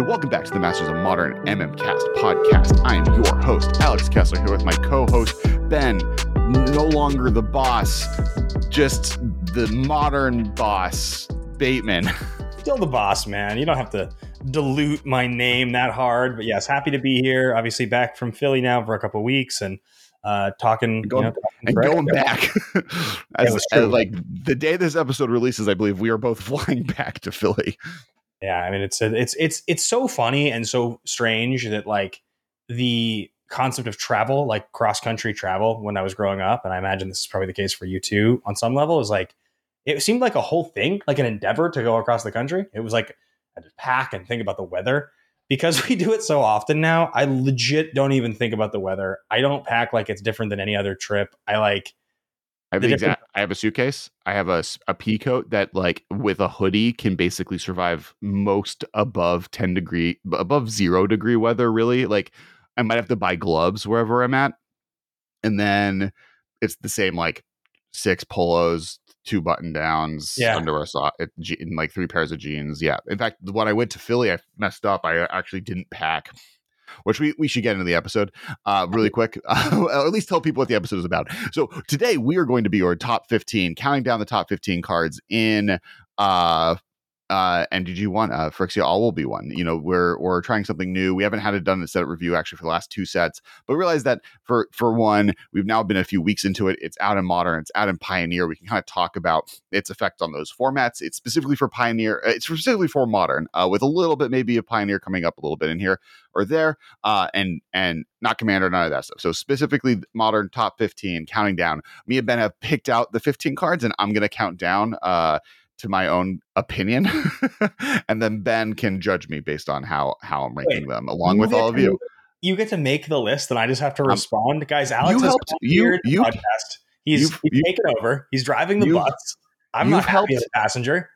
and welcome back to the Masters of Modern MMCast podcast. I am your host, Alex Kessler, here with my co host, Ben, no longer the boss, just the modern boss, Bateman. Still the boss, man. You don't have to dilute my name that hard. But yes, happy to be here. Obviously, back from Philly now for a couple weeks and uh, talking, going, you know, and going back. as, as, like the day this episode releases, I believe we are both flying back to Philly. Yeah, I mean it's it's it's it's so funny and so strange that like the concept of travel, like cross country travel, when I was growing up, and I imagine this is probably the case for you too, on some level, is like it seemed like a whole thing, like an endeavor to go across the country. It was like I had to pack and think about the weather. Because we do it so often now, I legit don't even think about the weather. I don't pack like it's different than any other trip. I like I have exact. I have a suitcase. I have a a pea coat that, like, with a hoodie, can basically survive most above ten degree, above zero degree weather. Really, like, I might have to buy gloves wherever I'm at, and then it's the same like six polos, two button downs, yeah. underwear sock, and like three pairs of jeans. Yeah. In fact, when I went to Philly, I messed up. I uh, actually didn't pack which we, we should get into the episode uh, really quick, uh, or at least tell people what the episode is about. So today we are going to be your top 15, counting down the top 15 cards in uh, uh, and did you want uh, Phyrexia All will be one. You know, we're we're trying something new. We haven't had it done a set review actually for the last two sets, but realize that for for one, we've now been a few weeks into it. It's out in Modern, it's out in Pioneer. We can kind of talk about its effect on those formats. It's specifically for Pioneer. Uh, it's specifically for Modern, uh, with a little bit maybe of Pioneer coming up a little bit in here or there, uh, and and not Commander, none of that stuff. So specifically Modern top fifteen, counting down. Me and Ben have picked out the fifteen cards, and I'm going to count down. Uh, to my own opinion and then ben can judge me based on how how i'm ranking Wait, them along with all of you. you get to make the list and i just have to respond? Um, guys alex you helped, you, you podcast. He's, he's you, taken over. He's driving the bus. I'm not helped, happy as a passenger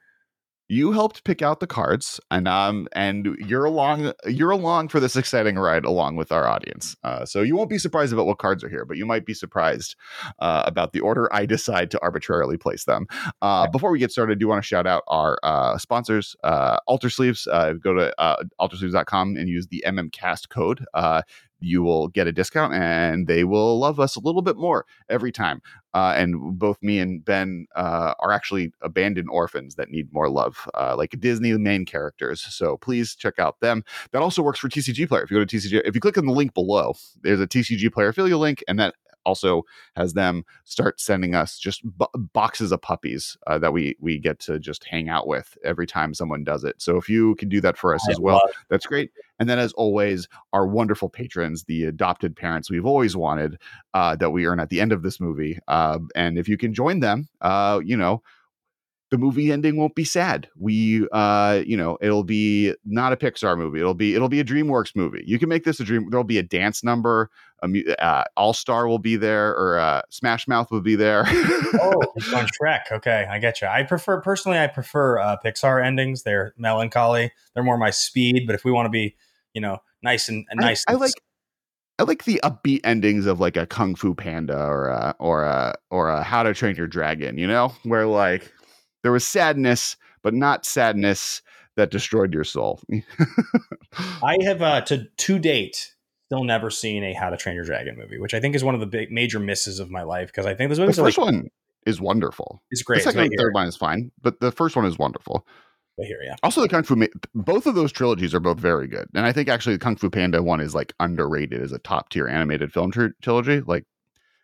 you helped pick out the cards and um and you're along you're along for this exciting ride along with our audience. Uh, so you won't be surprised about what cards are here but you might be surprised uh, about the order i decide to arbitrarily place them. Uh, before we get started i do want to shout out our uh, sponsors uh, alter sleeves. Uh, go to uh, altersleeves.com and use the mmcast code you will get a discount and they will love us a little bit more every time. Uh, and both me and Ben uh, are actually abandoned orphans that need more love, uh, like Disney main characters. So please check out them. That also works for TCG Player. If you go to TCG, if you click on the link below, there's a TCG Player affiliate link, and that also has them start sending us just boxes of puppies uh, that we we get to just hang out with every time someone does it. So if you can do that for us I as well, that's great. And then, as always, our wonderful patrons, the adopted parents we've always wanted uh, that we earn at the end of this movie. Uh, and if you can join them, uh, you know the movie ending won't be sad. We, uh, you know, it'll be not a Pixar movie. It'll be it'll be a DreamWorks movie. You can make this a dream. There'll be a dance number. A, uh, All Star will be there, or uh, Smash Mouth will be there. oh, on Shrek. Okay, I get you. I prefer personally. I prefer uh, Pixar endings. They're melancholy. They're more my speed. But if we want to be, you know, nice and, and nice, I, I like. I like the upbeat endings of like a Kung Fu Panda or a or a or a How to Train Your Dragon, you know, where like there was sadness, but not sadness that destroyed your soul. I have uh, to to date still never seen a How to Train Your Dragon movie, which I think is one of the big major misses of my life because I think this movie. The first like, one is wonderful. It's great. The second and third one is fine, but the first one is wonderful. I hear yeah. Also, the Kung Fu, both of those trilogies are both very good, and I think actually the Kung Fu Panda one is like underrated as a top tier animated film tr- trilogy. Like,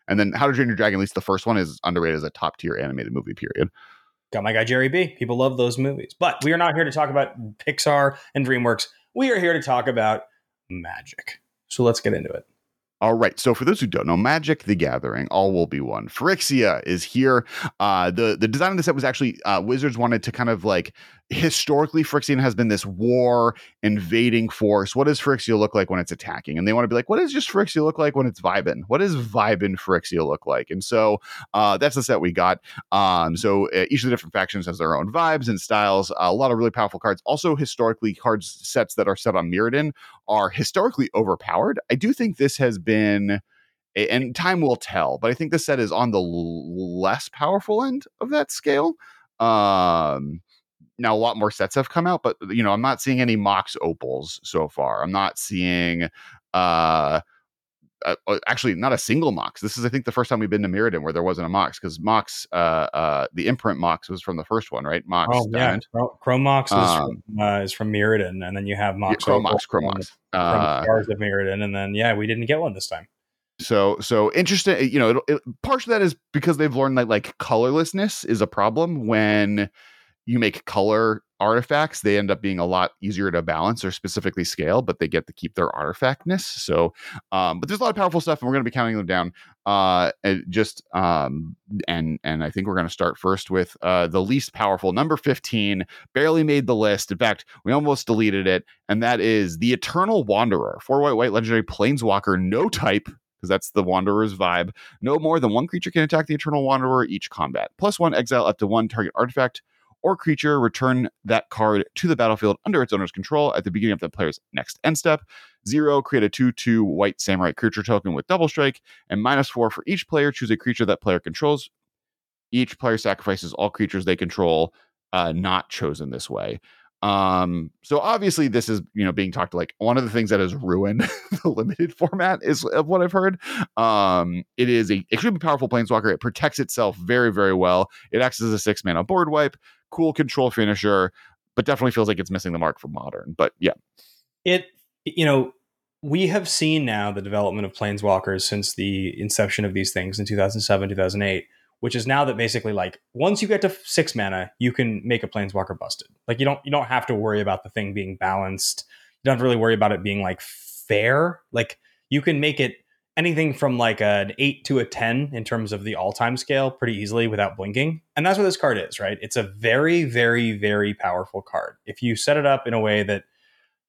and then How to Train Your Dragon, at least the first one, is underrated as a top tier animated movie. Period. Got my guy Jerry B. People love those movies. But we are not here to talk about Pixar and DreamWorks. We are here to talk about magic. So let's get into it. All right. So for those who don't know, Magic the Gathering, all will be one. Phyrexia is here. Uh, the the design of the set was actually uh, Wizards wanted to kind of like historically Phyrexian has been this war invading force. What does Phyrexia look like when it's attacking? And they want to be like, what does just Phyrexia look like when it's vibing? What does vibing Phyrexia look like? And so uh, that's the set we got. Um, so uh, each of the different factions has their own vibes and styles. Uh, a lot of really powerful cards. Also, historically, cards sets that are set on Mirrodin are historically overpowered. I do think this has been and time will tell, but I think this set is on the less powerful end of that scale. Um, now a lot more sets have come out, but you know, I'm not seeing any Mox opals so far. I'm not seeing uh uh, uh, actually not a single Mox. This is, I think, the first time we've been to Mirrodin where there wasn't a Mox because Mox, uh, uh, the imprint Mox was from the first one, right? Mox. Oh Diamond. yeah, Chrome Mox is, um, from, uh, is from Mirrodin, and then you have Mox. Yeah, Chrome Mox, Chrome Mox. Uh, Scars of Mirrodin, and then yeah, we didn't get one this time. So so interesting. You know, it, it, part of that is because they've learned that like colorlessness is a problem when you make color artifacts, they end up being a lot easier to balance or specifically scale, but they get to keep their artifactness. So, um, but there's a lot of powerful stuff, and we're going to be counting them down. Uh, and just um, and and I think we're going to start first with uh, the least powerful, number fifteen, barely made the list. In fact, we almost deleted it, and that is the Eternal Wanderer, four white white legendary planeswalker, no type, because that's the Wanderer's vibe. No more than one creature can attack the Eternal Wanderer each combat. Plus one exile up to one target artifact or creature, return that card to the battlefield under its owner's control at the beginning of the player's next end step. Zero, create a 2 2 white samurai creature token with double strike, and minus four for each player, choose a creature that player controls. Each player sacrifices all creatures they control, uh, not chosen this way. Um, so obviously this is, you know, being talked to like one of the things that has ruined the limited format is of what I've heard. Um, it is a extremely powerful planeswalker. It protects itself very, very well. It acts as a six mana board wipe, cool control finisher, but definitely feels like it's missing the mark for modern. But yeah. It you know, we have seen now the development of planeswalkers since the inception of these things in 2007, 2008 which is now that basically like once you get to six mana, you can make a planeswalker busted. Like you don't you don't have to worry about the thing being balanced. You don't really worry about it being like fair. Like you can make it anything from like an eight to a ten in terms of the all-time scale pretty easily without blinking. And that's what this card is, right? It's a very, very, very powerful card. If you set it up in a way that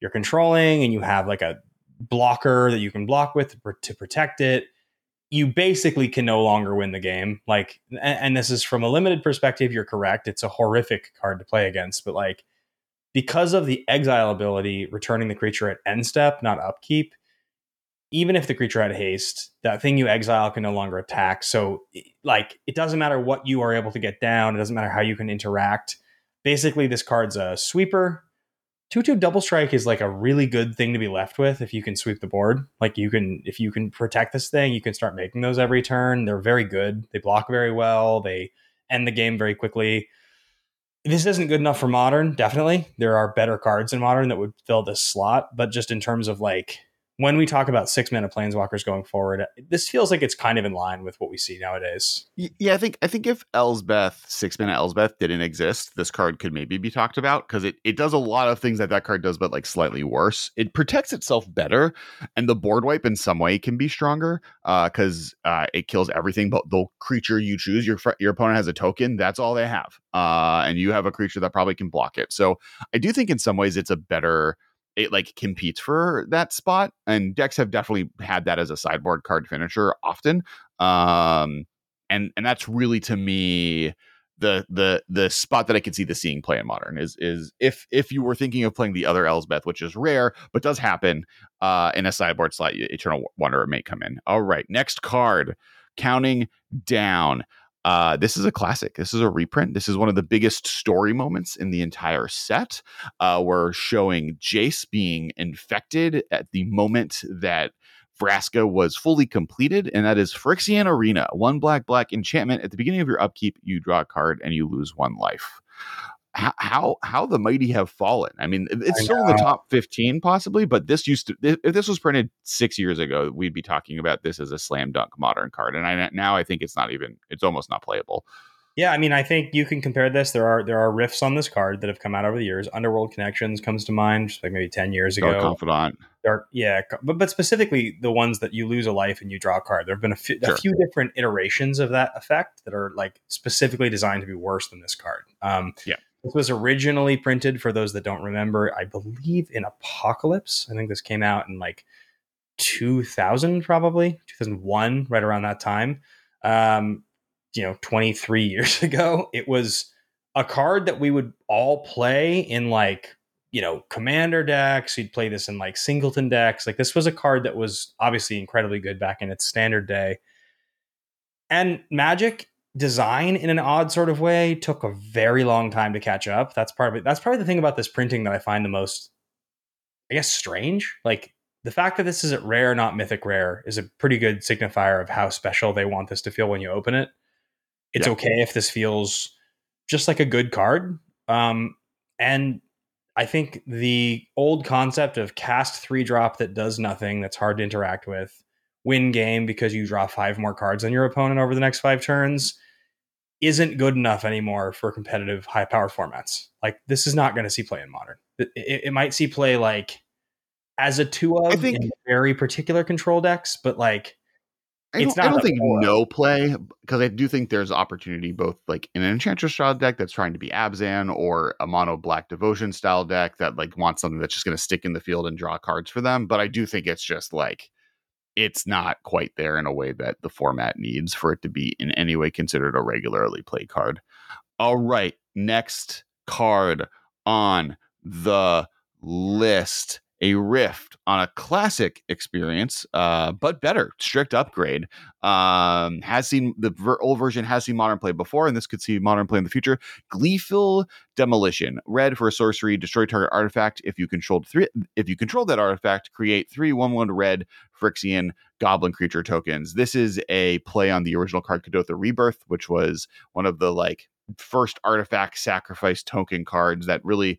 you're controlling and you have like a blocker that you can block with to protect it you basically can no longer win the game. Like, and, and, this is from a limited perspective, you're correct. It's a horrific card to play against, but like, because of the exile ability, returning the creature at end step, not upkeep, even if the creature had haste, that thing you exile can no longer attack. So, like, it doesn't matter what you are able to get down, it doesn't matter how you can interact. Basically, this card's a sweeper 2 2 double strike is like a really good thing to be left with if you can sweep the board. Like you can, if you can protect this thing, you can start making those every turn. They're very good. They block very well. They end the game very quickly. This isn't good enough for modern, definitely. There are better cards in modern that would fill this slot, but just in terms of like when we talk about six mana planeswalkers going forward, this feels like it's kind of in line with what we see nowadays. Yeah, I think I think if Elspeth six mana Elspeth didn't exist, this card could maybe be talked about because it it does a lot of things that that card does, but like slightly worse. It protects itself better, and the board wipe in some way can be stronger because uh, uh, it kills everything but the creature you choose. Your your opponent has a token, that's all they have, uh, and you have a creature that probably can block it. So I do think in some ways it's a better it like competes for that spot. And decks have definitely had that as a sideboard card finisher often. Um, and and that's really to me the the the spot that I could see the seeing play in modern is is if if you were thinking of playing the other Elspeth, which is rare but does happen uh, in a sideboard slot, Eternal Wanderer may come in. All right, next card, counting down. Uh, this is a classic. This is a reprint. This is one of the biggest story moments in the entire set. Uh, we're showing Jace being infected at the moment that Vraska was fully completed, and that is Phyrexian Arena. One black black enchantment. At the beginning of your upkeep, you draw a card and you lose one life how how the mighty have fallen. I mean, it's I still in the top 15 possibly, but this used to if this was printed 6 years ago, we'd be talking about this as a slam dunk modern card and I now I think it's not even it's almost not playable. Yeah, I mean, I think you can compare this. There are there are riffs on this card that have come out over the years. Underworld Connections comes to mind, just like maybe ten years ago. Dark Confidant. Dark, yeah, but but specifically the ones that you lose a life and you draw a card. There have been a, f- sure. a few different iterations of that effect that are like specifically designed to be worse than this card. Um, yeah, this was originally printed for those that don't remember, I believe in Apocalypse. I think this came out in like 2000, probably 2001, right around that time. Um, you know, 23 years ago. It was a card that we would all play in like, you know, commander decks. You'd play this in like singleton decks. Like this was a card that was obviously incredibly good back in its standard day. And Magic design in an odd sort of way took a very long time to catch up. That's part of it. That's probably the thing about this printing that I find the most, I guess, strange. Like the fact that this is at rare, not mythic rare, is a pretty good signifier of how special they want this to feel when you open it. It's yeah. okay if this feels just like a good card. Um, and I think the old concept of cast three drop that does nothing, that's hard to interact with, win game because you draw five more cards than your opponent over the next five turns, isn't good enough anymore for competitive high power formats. Like this is not going to see play in modern. It, it, it, might see play like as a two of I think, in very particular control decks, but like I don't, I don't think no play because I do think there's opportunity both like in an enchantress style deck that's trying to be Abzan or a mono black devotion style deck that like wants something that's just going to stick in the field and draw cards for them. But I do think it's just like it's not quite there in a way that the format needs for it to be in any way considered a regularly played card. All right, next card on the list a rift on a classic experience, uh, but better, strict upgrade. Um, has seen the ver- old version has seen modern play before, and this could see modern play in the future. Gleeful Demolition, red for a sorcery, destroy target artifact. If you controlled three, if you control that artifact, create three one one red Phyrexian goblin creature tokens. This is a play on the original card Kuldotha Rebirth, which was one of the like first artifact sacrifice token cards that really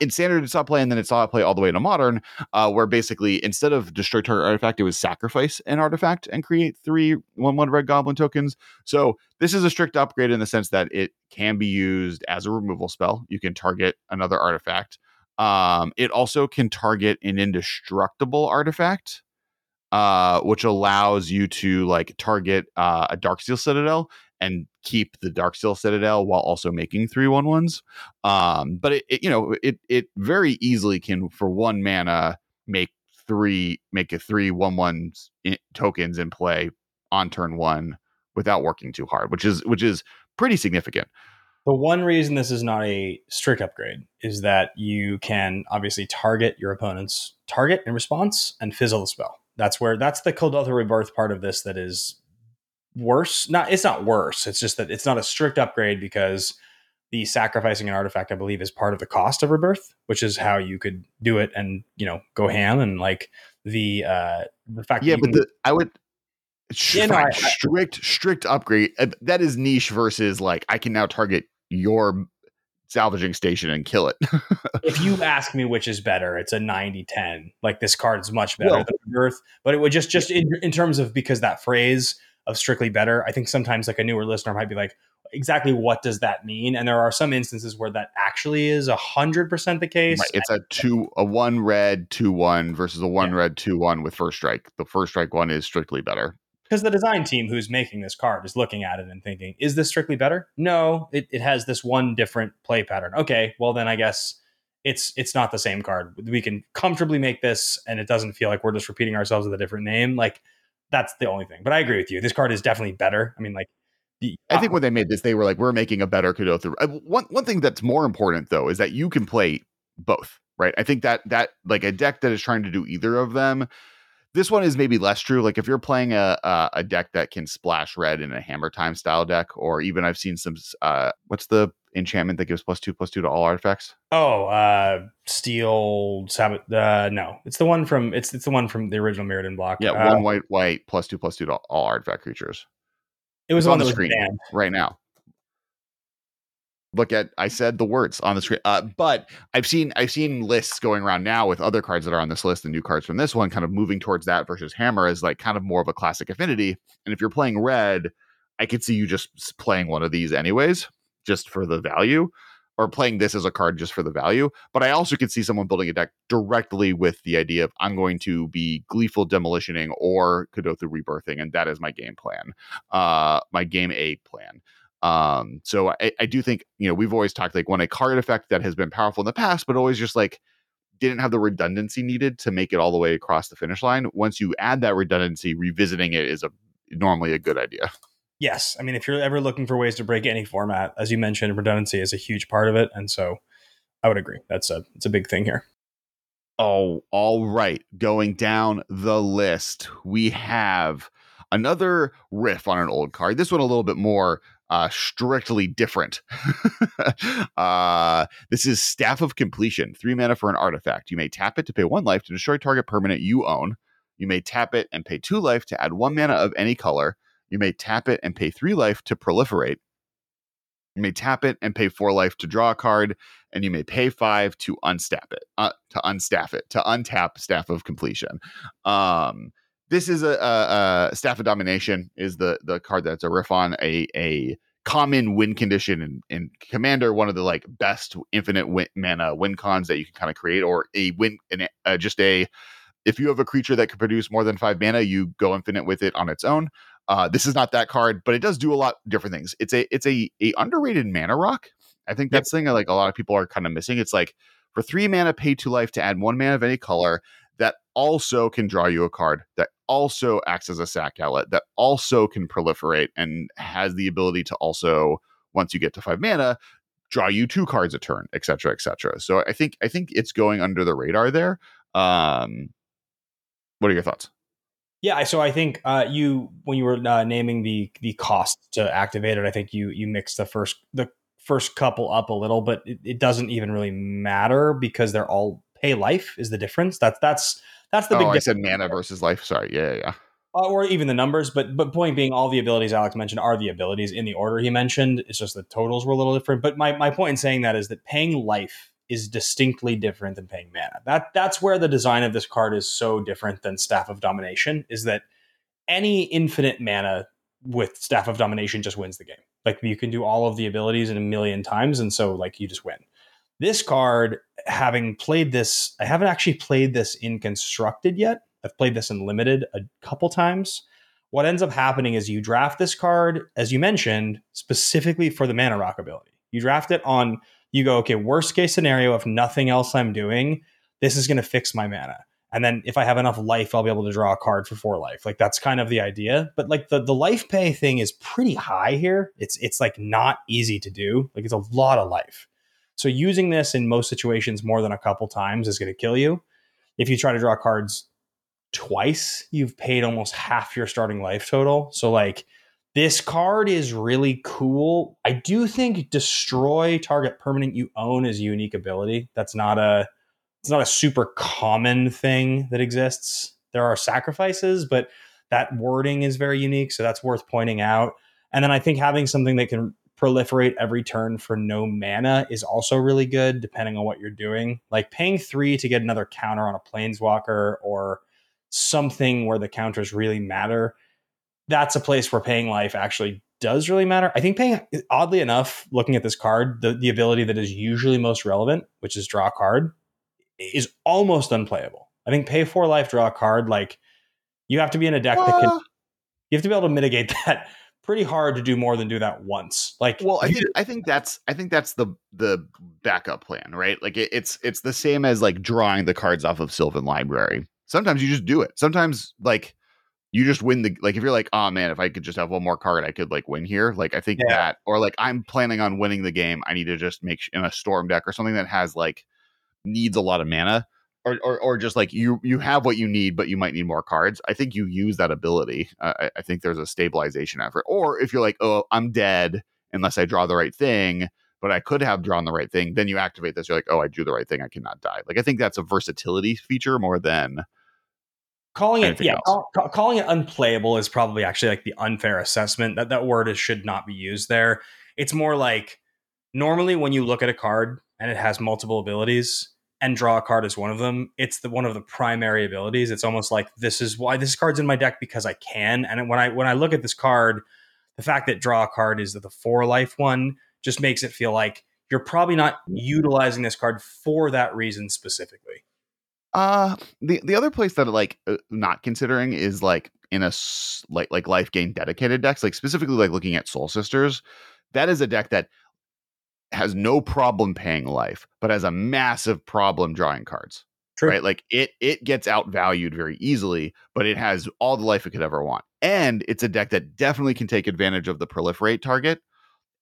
in standard it's not play and then it's not play all the way into modern uh, where basically instead of destroy target artifact it was sacrifice an artifact and create three one one red goblin tokens so this is a strict upgrade in the sense that it can be used as a removal spell you can target another artifact um, it also can target an indestructible artifact uh, which allows you to like target uh, a Darksteel Citadel and keep the Darksteel Citadel while also making three one ones. Um, but it, it, you know it it very easily can for one mana make three make a three one one tokens in play on turn one without working too hard, which is which is pretty significant. The one reason this is not a strict upgrade is that you can obviously target your opponent's target in response and fizzle the spell. That's where that's the Kuldotha Rebirth part of this that is worse. Not it's not worse. It's just that it's not a strict upgrade because the sacrificing an artifact, I believe, is part of the cost of rebirth, which is how you could do it and you know go ham and like the uh the fact. Yeah, but can, the, I would yeah, no, I, strict strict upgrade uh, that is niche versus like I can now target your salvaging station and kill it. if you ask me which is better, it's a 90-10. Like this card is much better well, than Rebirth, but it would just just in, in terms of because that phrase of strictly better. I think sometimes like a newer listener might be like, exactly what does that mean? And there are some instances where that actually is a hundred percent the case. Right. It's a two, a one red two one versus a one yeah. red two one with first strike. The first strike one is strictly better. Because the design team who's making this card is looking at it and thinking, is this strictly better? No, it, it has this one different play pattern. Okay, well then I guess it's it's not the same card. We can comfortably make this and it doesn't feel like we're just repeating ourselves with a different name. Like that's the only thing. But I agree with you. This card is definitely better. I mean, like, the, I think when they made this, they were like, "We're making a better Kuldotha." Uh, one one thing that's more important though is that you can play both, right? I think that that like a deck that is trying to do either of them. This one is maybe less true. Like if you're playing a a, a deck that can splash red in a Hammer Time style deck, or even I've seen some. uh What's the enchantment that gives plus two plus two to all artifacts? Oh, uh steel sabbath. Uh, no, it's the one from it's it's the one from the original Mirrodin block. Yeah, uh, one white white plus two plus two to all artifact creatures. It was on the screen right now. Look at I said the words on the screen. Uh, but I've seen I've seen lists going around now with other cards that are on this list, the new cards from this one, kind of moving towards that versus hammer as like kind of more of a classic affinity. And if you're playing red, I could see you just playing one of these anyways just for the value or playing this as a card just for the value. But I also could see someone building a deck directly with the idea of I'm going to be gleeful demolitioning or Kuldotha rebirthing, and that is my game plan, uh, my game A plan. Um, so I, I do think you know we've always talked like when a card effect that has been powerful in the past, but always just like didn't have the redundancy needed to make it all the way across the finish line. Once you add that redundancy, revisiting it is a normally a good idea yes, I mean, if you're ever looking for ways to break any format, as you mentioned, redundancy is a huge part of it, and so I would agree. That's a it's a big thing here. Oh, all right. Going down the list, we have another riff on an old card. This one a little bit more uh, strictly different. uh, this is Staff of Completion, three mana for an artifact. You may tap it to pay one life to destroy target permanent you own. You may tap it and pay two life to add one mana of any color. You may tap it and pay three life to proliferate. You may tap it and pay four life to draw a card, and you may pay five to unstaff it, uh, to unstaff it, to untap Staff of Completion. Um, this is a, a, a, Staff of Domination is the the card that's a riff on a a common win condition in, in Commander, one of the like best infinite win, mana win cons that you can kind of create, or a win, uh, just a if you have a creature that can produce more than five mana, you go infinite with it on its own. Uh, this is not that card, but it does do a lot different things. It's a it's a a underrated mana rock. I think that's yep. thing like a lot of people are kind of missing. It's like for three mana, pay two life to add one mana of any color that also can draw you a card that also acts as a sack outlet that also can proliferate and has the ability to also once you get to five mana draw you two cards a turn etc etc so i think i think it's going under the radar there. Um what are your thoughts? Yeah, so I think uh, you when you were uh, naming the the cost to activate it, I think you you mixed the first the first couple up a little, but it, it doesn't even really matter because they're all pay life is the difference. That's that's that's the big oh, big. I said mana versus life. Sorry, yeah, yeah. Uh, or even the numbers, but but point being, all the abilities Alex mentioned are the abilities in the order he mentioned. It's just the totals were a little different. But my my point in saying that is that paying life is distinctly different than paying mana. That that's where the design of this card is so different than Staff of Domination. Is that any infinite mana with Staff of Domination just wins the game. Like you can do all of the abilities in a million times, and so like you just win. This card, having played this, I haven't actually played this in constructed yet. I've played this in limited a couple times. What ends up happening is you draft this card, as you mentioned, specifically for the mana rock ability. You draft it on you go, okay, worst case scenario, if nothing else I'm doing, this is going to fix my mana. And then if I have enough life, I'll be able to draw a card for four life. Like that's kind of the idea. But like the the life pay thing is pretty high here. It's it's like not easy to do. Like it's a lot of life. So using this in most situations more than a couple times is going to kill you. If you try to draw cards twice, you've paid almost half your starting life total. So like this card is really cool. I do think destroy target permanent you own is a unique ability. That's not a it's not a super common thing that exists. There are sacrifices, but that wording is very unique, so that's worth pointing out. And then I think having something that can proliferate every turn for no mana is also really good depending on what you're doing. Like paying 3 to get another counter on a planeswalker or something where the counters really matter that's a place where paying life actually does really matter. I think paying, oddly enough, looking at this card, the, the ability that is usually most relevant, which is draw a card, is almost unplayable. I think pay for life, draw a card, like you have to be in a deck uh, that can, you have to be able to mitigate that pretty hard to do more than do that once. Like, well, I think I think that's I think that's the the backup plan, right? Like it, it's it's the same as like drawing the cards off of Sylvan Library. Sometimes you just do it. Sometimes like you just win the like if you're like oh man if i could just have one more card i could like win here like i think yeah. that or like i'm planning on winning the game i need to just make in a storm deck or something that has like needs a lot of mana or, or, or just like you you have what you need but you might need more cards i think you use that ability uh, I, I think there's a stabilization effort or if you're like oh i'm dead unless i draw the right thing but I could have drawn the right thing. Then you activate this. You're like, oh, I drew the right thing. I cannot die. Like I think that's a versatility feature more than calling it yeah call, calling it unplayable is probably actually like the unfair assessment that that word is, should not be used there it's more like normally when you look at a card and it has multiple abilities and draw a card is one of them it's the one of the primary abilities it's almost like this is why this card's in my deck because i can and when i when i look at this card the fact that draw a card is the four life one just makes it feel like you're probably not utilizing this card for that reason specifically uh the the other place that like uh, not considering is like in a like like life gain dedicated decks, like specifically like looking at Soul Sisters. That is a deck that has no problem paying life, but has a massive problem drawing cards. True. Right? Like it it gets outvalued very easily, but it has all the life it could ever want. And it's a deck that definitely can take advantage of the proliferate target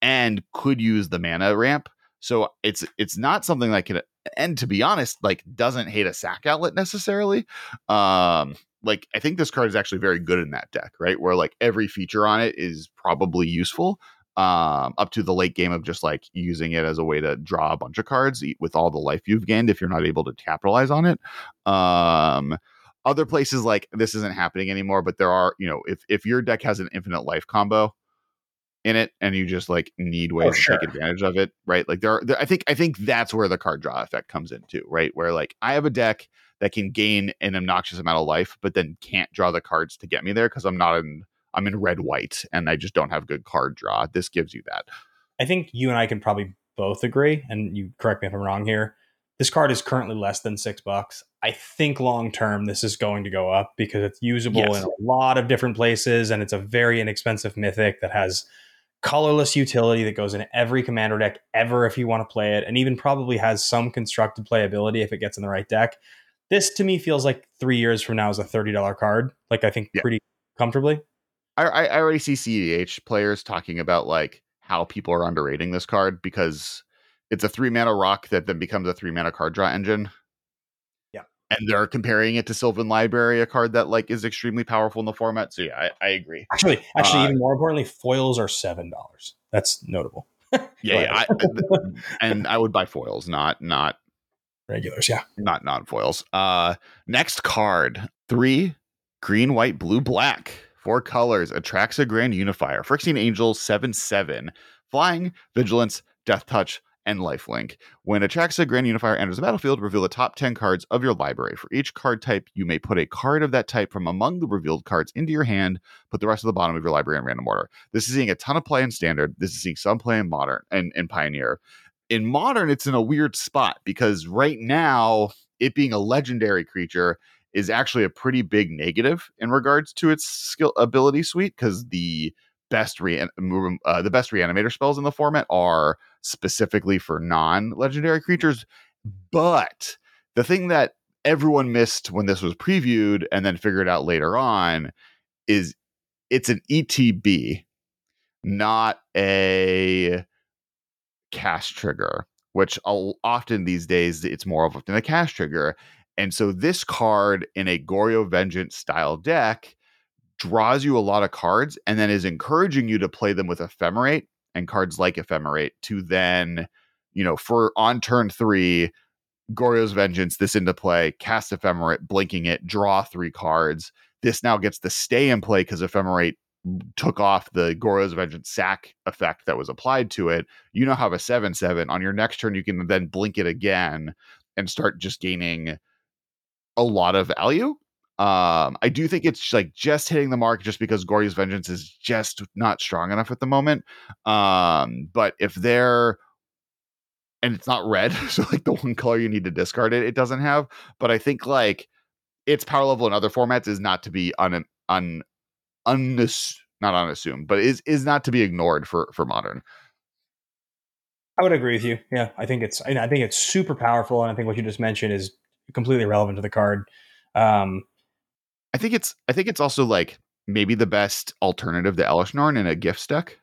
and could use the mana ramp. So it's it's not something that can and to be honest, like doesn't hate a sack outlet necessarily. Um, like I think this card is actually very good in that deck, right? Where like every feature on it is probably useful. Um, up to the late game of just like using it as a way to draw a bunch of cards with all the life you've gained if you're not able to capitalize on it. Um, other places like this isn't happening anymore, but there are, you know, if if your deck has an infinite life combo in it and you just like need ways Oh, sure. to take advantage of it, right? Like there, are, there I think I think that's where the card draw effect comes in too, right? Where like I have a deck that can gain an obnoxious amount of life, but then can't draw the cards to get me there because I'm not in I'm in red white and I just don't have good card draw. This gives you that. I think you and I can probably both agree, and you correct me if I'm wrong here. This card is currently less than six bucks. I think long term this is going to go up because it's usable Yes. in a lot of different places, and it's a very inexpensive mythic that has colorless utility that goes in every commander deck ever if you want to play it, and even probably has some constructed playability if it gets in the right deck. This to me feels like three years from now is a thirty dollar card. Like I think Yeah. pretty comfortably. I, I I already see CEH players talking about like how people are underrating this card because it's a three mana rock that then becomes a three mana card draw engine. Yeah. And they're comparing it to Sylvan Library, a card that like is extremely powerful in the format. So yeah, I, I agree. Actually, actually, Uh, even more importantly, foils are seven dollars. That's notable. Yeah, yeah. I, and I would buy foils, not not Regulars, yeah. not non foils. Uh, next card three green, white, blue, black. Four colors Atraxa, Grand Unifier. Phyrexian Angel seven seven flying vigilance, death touch, and lifelink. When Atraxa, Grand Unifier enters the battlefield, reveal the top ten cards of your library. For each card type, you may put a card of that type from among the revealed cards into your hand. Put the rest of the bottom of your library in random order. This is seeing a ton of play in standard. This is seeing some play in modern and in pioneer in modern it's in a weird spot because right now it being a legendary creature is actually a pretty big negative in regards to its skill ability suite because the best re- uh, the best reanimator spells in the format are specifically for non-legendary creatures but the thing that everyone missed when this was previewed and then figured out later on is it's an etb not a cast trigger, which often these days it's more of a cast trigger. And so this card in a Goryo Vengeance style deck draws you a lot of cards and then is encouraging you to play them with Ephemerate and cards like Ephemerate to then, you know, for on turn three, Goryo's Vengeance, this into play, cast Ephemerate, blinking it, draw three cards. This now gets to stay in play because Ephemerate took off the Goryo's Vengeance sack effect that was applied to it. You now have a 7 7. On your next turn, you can then blink it again and start just gaining a lot of value. Um, I do think it's like just hitting the mark just because Goryo's Vengeance is just not strong enough at the moment. Um, but if they're and it's not red, so like the one color you need to discard it, it doesn't have. But I think like its power level in other formats is not to be un un unass- not unassumed, but is is not to be ignored for for modern. I would agree with you. Yeah, I think it's. I think it's super powerful, and I think what you just mentioned is completely relevant to the card. Um, I think it's I think it's also like maybe the best alternative to Elesh Norn in a gift deck.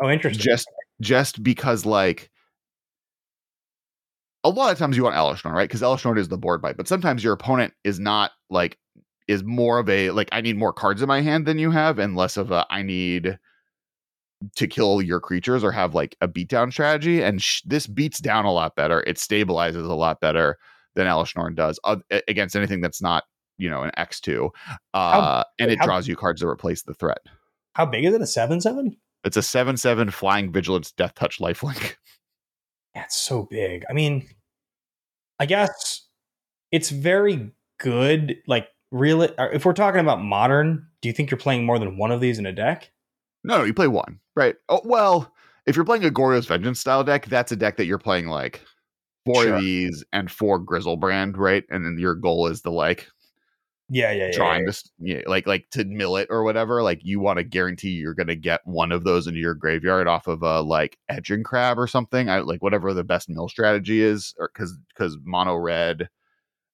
oh, interesting. Just just because like a lot of times you want Elesh Norn, right? Because Elesh Norn is the board bite, but sometimes your opponent is not like is more of a like I need more cards in my hand than you have, and less of a I need to kill your creatures or have like a beatdown strategy. And sh- this beats down a lot better. It stabilizes a lot better than Elesh Norn does uh, against anything that's not you know an X two, uh, and it how- draws you cards to replace the threat. How big is it? A seven seven? It's a seven seven flying vigilance death touch lifelink. Yeah, it's so big. I mean, I guess it's very good. Like, really, if we're talking about modern, do you think you're playing more than one of these in a deck? No, no, you play one, right? Oh, well, if you're playing a Goryo's Vengeance style deck, that's a deck that you're playing like four Sure. of these and four Griselbrand, right? And then your goal is to like Yeah, yeah, yeah. trying yeah. to yeah, like like to mill it or whatever. Like you want to guarantee you're going to get one of those into your graveyard off of a like Hedron Crab or something. I like whatever the best mill strategy is, or because because mono red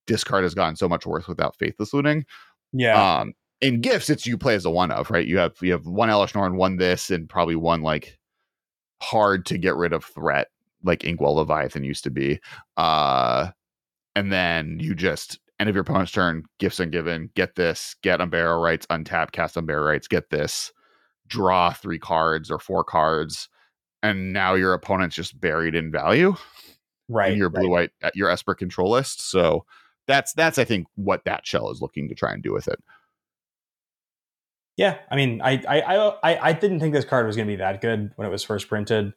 discard has gotten so much worse without Faithless Looting. Yeah, Um, in gifts, it's you play as a one of, right? You have you have one Elesh Norn, one this, and probably one like hard to get rid of threat, like Inkwell Leviathan used to be. Uh, and then you just end of your opponent's turn, gifts ungiven, get this, get Unburial Rites, untap, cast Unburial Rites, get this, draw three cards or four cards, and now your opponent's just buried in value right in your right. blue white uh, your Esper control list. So that's that's I think what that shell is looking to try and do with it. Yeah, I mean, I I I I didn't think this card was going to be that good when it was first printed.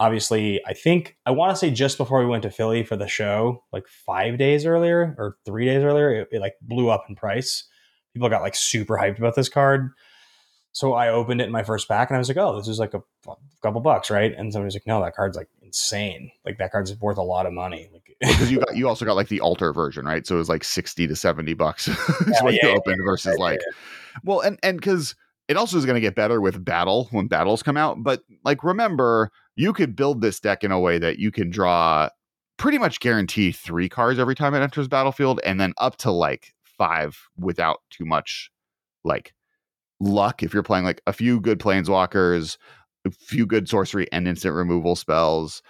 Obviously, I think I want to say just before we went to Philly for the show, like five days earlier or three days earlier, it, it like blew up in price. People got like super hyped about this card. So I opened it in my first pack and I was like, oh, this is like a couple bucks, right? And somebody's like, no, that card's like insane. Like that card's worth a lot of money. Like Because you got you also got like the alter version, right? So it was like sixty to seventy bucks is what yeah, you yeah, opened versus yeah, like well and and because it also is going to get better with battle when battles come out. But like remember, you could build this deck in a way that you can draw pretty much guarantee three cards every time it enters battlefield, and then up to like five without too much like luck if you're playing like a few good planeswalkers, a few good sorcery and instant removal spells,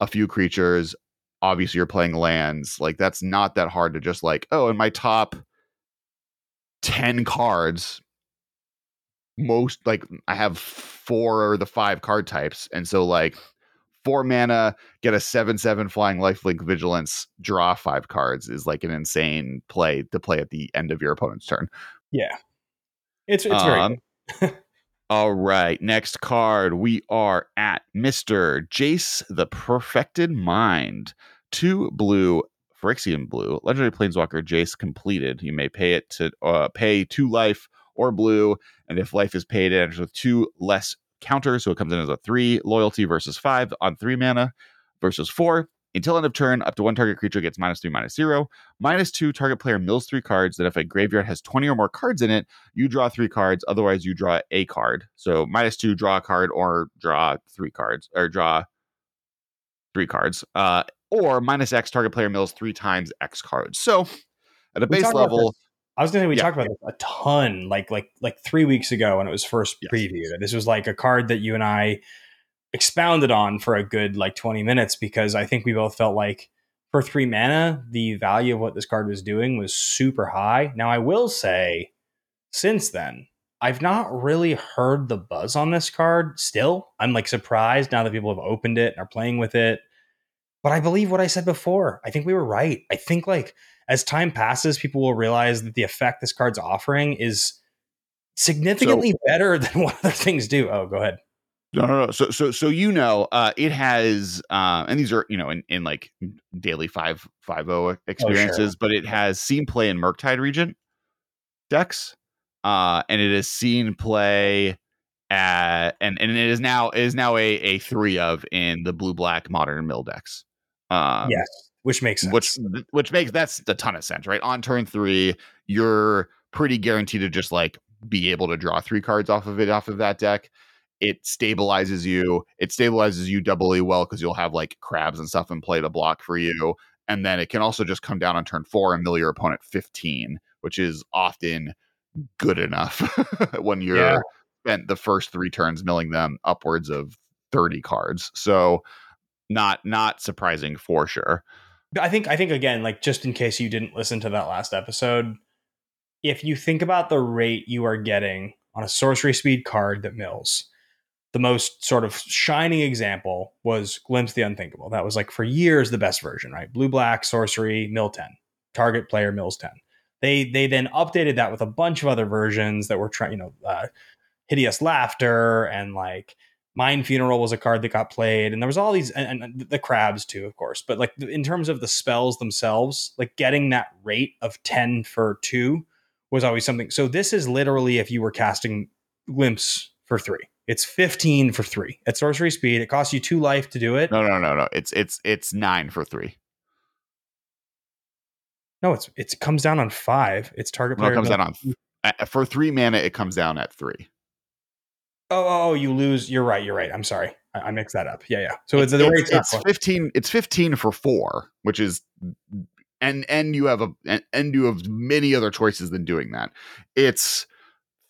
a few creatures. Obviously, you're playing lands. Like that's not that hard to just like, oh, in my top 10 cards, most like I have four or the five card types. And so like four mana, get a seven seven flying lifelink vigilance, draw five cards is like an insane play to play at the end of your opponent's turn. yeah, it's it's very Um, good. All right, next card. We are at Mr. Jace the Perfected Mind. Two blue, Phyrexian blue, legendary planeswalker Jace completed. You may pay it to uh, pay two life or blue, and if life is paid, it enters with two less counters, so it comes in as a three loyalty versus five on three mana versus four. Until end of turn, up to one target creature gets minus three, minus zero. Minus two, target player mills three cards. Then, if a graveyard has 20 or more cards in it, you draw three cards. Otherwise, you draw a card. So, minus two, draw a card, or draw three cards, or draw three cards. Uh, or minus X, target player mills three times X cards. So, at a base level. I was gonna say we Yeah. talked about this a ton, like like like three weeks ago when it was first Yes. previewed. This was like a card that you and I expounded on for a good like 20 minutes because I think we both felt like for three mana, the value of what this card was doing was super high. Now I will say, since then, I've not really heard the buzz on this card still. I'm like surprised now that people have opened it and are playing with it. But I believe what I said before. I think we were right. I think like as time passes, people will realize that the effect this card's offering is significantly better than what other things do. Oh, go ahead. No, no, no. So, so, so you know, uh, it has, uh, and these are you know in, in like daily five five zero experiences, but it has seen play in Murktide Regent decks, uh, and it has seen play at, and and it is now it is now a a three of in the blue black modern mill decks. Um, yes, which makes sense. which which makes that's a ton of sense, right? On turn three, you're pretty guaranteed to just like be able to draw three cards off of it off of that deck. It stabilizes you. It stabilizes you doubly well because you'll have like crabs and stuff in play to block for you. And then it can also just come down on turn four and mill your opponent 15, which is often good enough when you're Yeah. spent the first three turns milling them upwards of 30 cards. So not not surprising for sure. I think I think again, like just in case you didn't listen to that last episode, if you think about the rate you are getting on a sorcery speed card that mills, the most sort of shining example was Glimpse the Unthinkable. That was like for years the best version, right? Blue black sorcery mill ten, target player mills ten. They they then updated that with a bunch of other versions that were trying, you know, uh, hideous laughter and like Mind Funeral was a card that got played, and there was all these, and, and the crabs too, of course. But like in terms of the spells themselves, like getting that rate of ten for two was always something. So this is literally if you were casting Glimpse for three, it's fifteen for three at sorcery speed. It costs you two life to do it. No, no, no, no. It's it's it's nine for three. No, it's it's it comes down on five. It's target No, it comes down on uh, for three mana. It comes down at three. Oh, oh, you lose. You're right. You're right. I'm sorry. I, I mixed that up. Yeah, yeah. So it's, it's, the it's, rate's it's fifteen. It's fifteen for four, which is and and you have a and, and you have many other choices than doing that. It's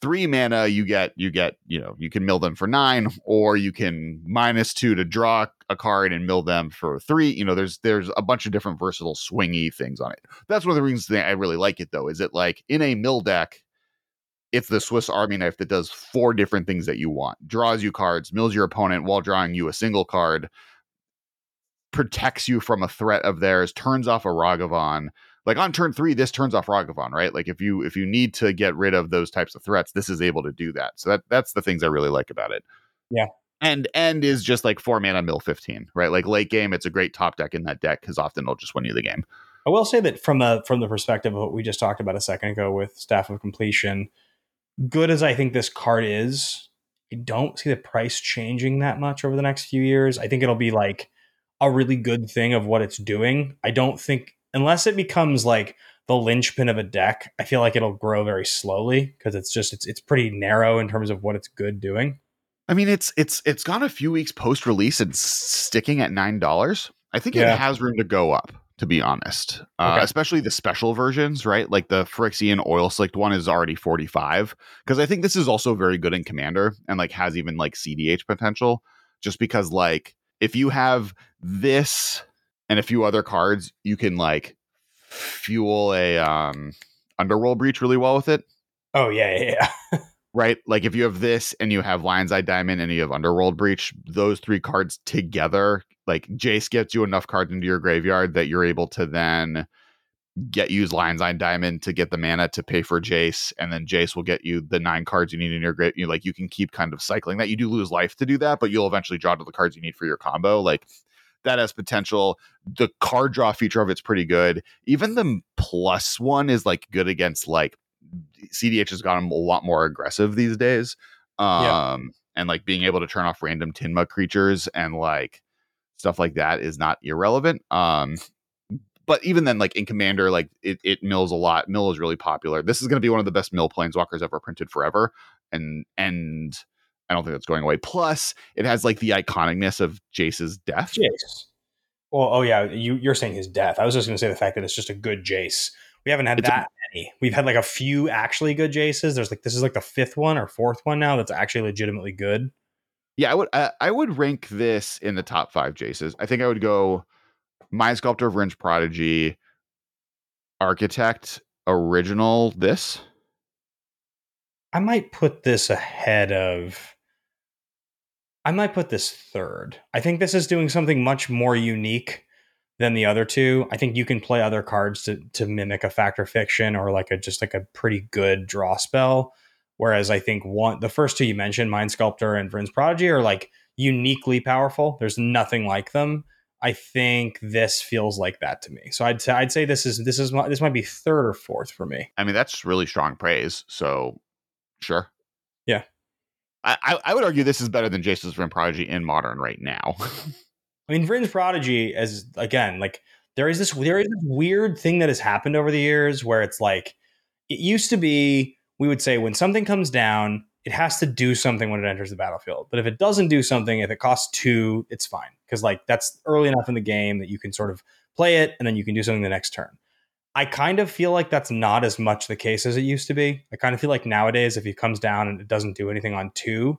three mana, you get you get you know you can mill them for nine, or you can minus two to draw a card and mill them for three. You know, there's there's a bunch of different versatile swingy things on it. That's one of the reasons that I really like it though. Is it like in a mill deck? It's the Swiss Army knife that does four different things that you want: draws you cards, mills your opponent while drawing you a single card, protects you from a threat of theirs, turns off a Ragavan. Like on turn three, this turns off Ragavan, right? Like if you if you need to get rid of those types of threats, this is able to do that. So that that's the things I really like about it. Yeah. And end is just like four mana mill 15, right? Like late game, it's a great top deck in that deck because often it'll just win you the game. I will say that from the from the perspective of what we just talked about a second ago with Staff of Completion, good as I think this card is, I don't see the price changing that much over the next few years. I think it'll be like a really good thing of what it's doing. I don't think unless it becomes like the linchpin of a deck, I feel like it'll grow very slowly because it's just it's it's pretty narrow in terms of what it's good doing. I mean, it's it's it's gone a few weeks post release and sticking at nine dollars. I think yeah. it has room to go up. To be honest, uh, okay. especially the special versions, right? Like the Phyrexian oil slicked one is already forty five. Because I think this is also very good in Commander and like has even like CDH potential. Just because like if you have this and a few other cards, you can like fuel a um underworld breach really well with it. Oh yeah, yeah, yeah. right? Like if you have this and you have Lion's Eye Diamond and you have Underworld Breach, those three cards together, like Jace gets you enough cards into your graveyard that you're able to then get use Lion's Eye Diamond to get the mana to pay for Jace, and then Jace will get you the nine cards you need in your grave. You know, like you can keep kind of cycling that. You do lose life to do that, but you'll eventually draw to the cards you need for your combo. Like that has potential. The card draw feature of it's pretty good. Even the plus one is like good against like CDH has gotten a lot more aggressive these days. Um yeah. and like being able to turn off random Tinma creatures and like stuff like that is not irrelevant. Um but even then, like in Commander, like it, it mills a lot. Mill is really popular. This is going to be one of the best mill planeswalkers ever printed forever, and and I don't think that's going away. Plus, it has like the iconicness of Jace's death. Jace. Well, oh yeah, you you're saying his death. I was just going to say the fact that it's just a good Jace. We haven't had it's that a, many. We've had like a few actually good Jaces. There's like this is like the fifth one or fourth one now that's actually legitimately good. Yeah, I would I, I would rank this in the top five Jaces. I think I would go Mind Sculptor, Vryn's Prodigy, Architect, Original. This. I might put this ahead of I might put this third. I think this is doing something much more unique than the other two. I think you can play other cards to to mimic a Fact or Fiction or like a just like a pretty good draw spell. Whereas I think one the first two you mentioned, Mind Sculptor and Vryn's Prodigy, are like uniquely powerful. There's nothing like them. I think this feels like that to me. So I'd I'd say this is this is this might be third or fourth for me. I mean that's really strong praise. So sure. Yeah. I, I would argue this is better than Jace's Vryn Prodigy in modern right now. I mean, Vryn's Prodigy, as again, like there is this there is this weird thing that has happened over the years where it's like it used to be we would say when something comes down, it has to do something when it enters the battlefield. But if it doesn't do something, if it costs two, it's fine because like that's early enough in the game that you can sort of play it and then you can do something the next turn. I kind of feel like that's not as much the case as it used to be. I kind of feel like nowadays, if it comes down and it doesn't do anything on two,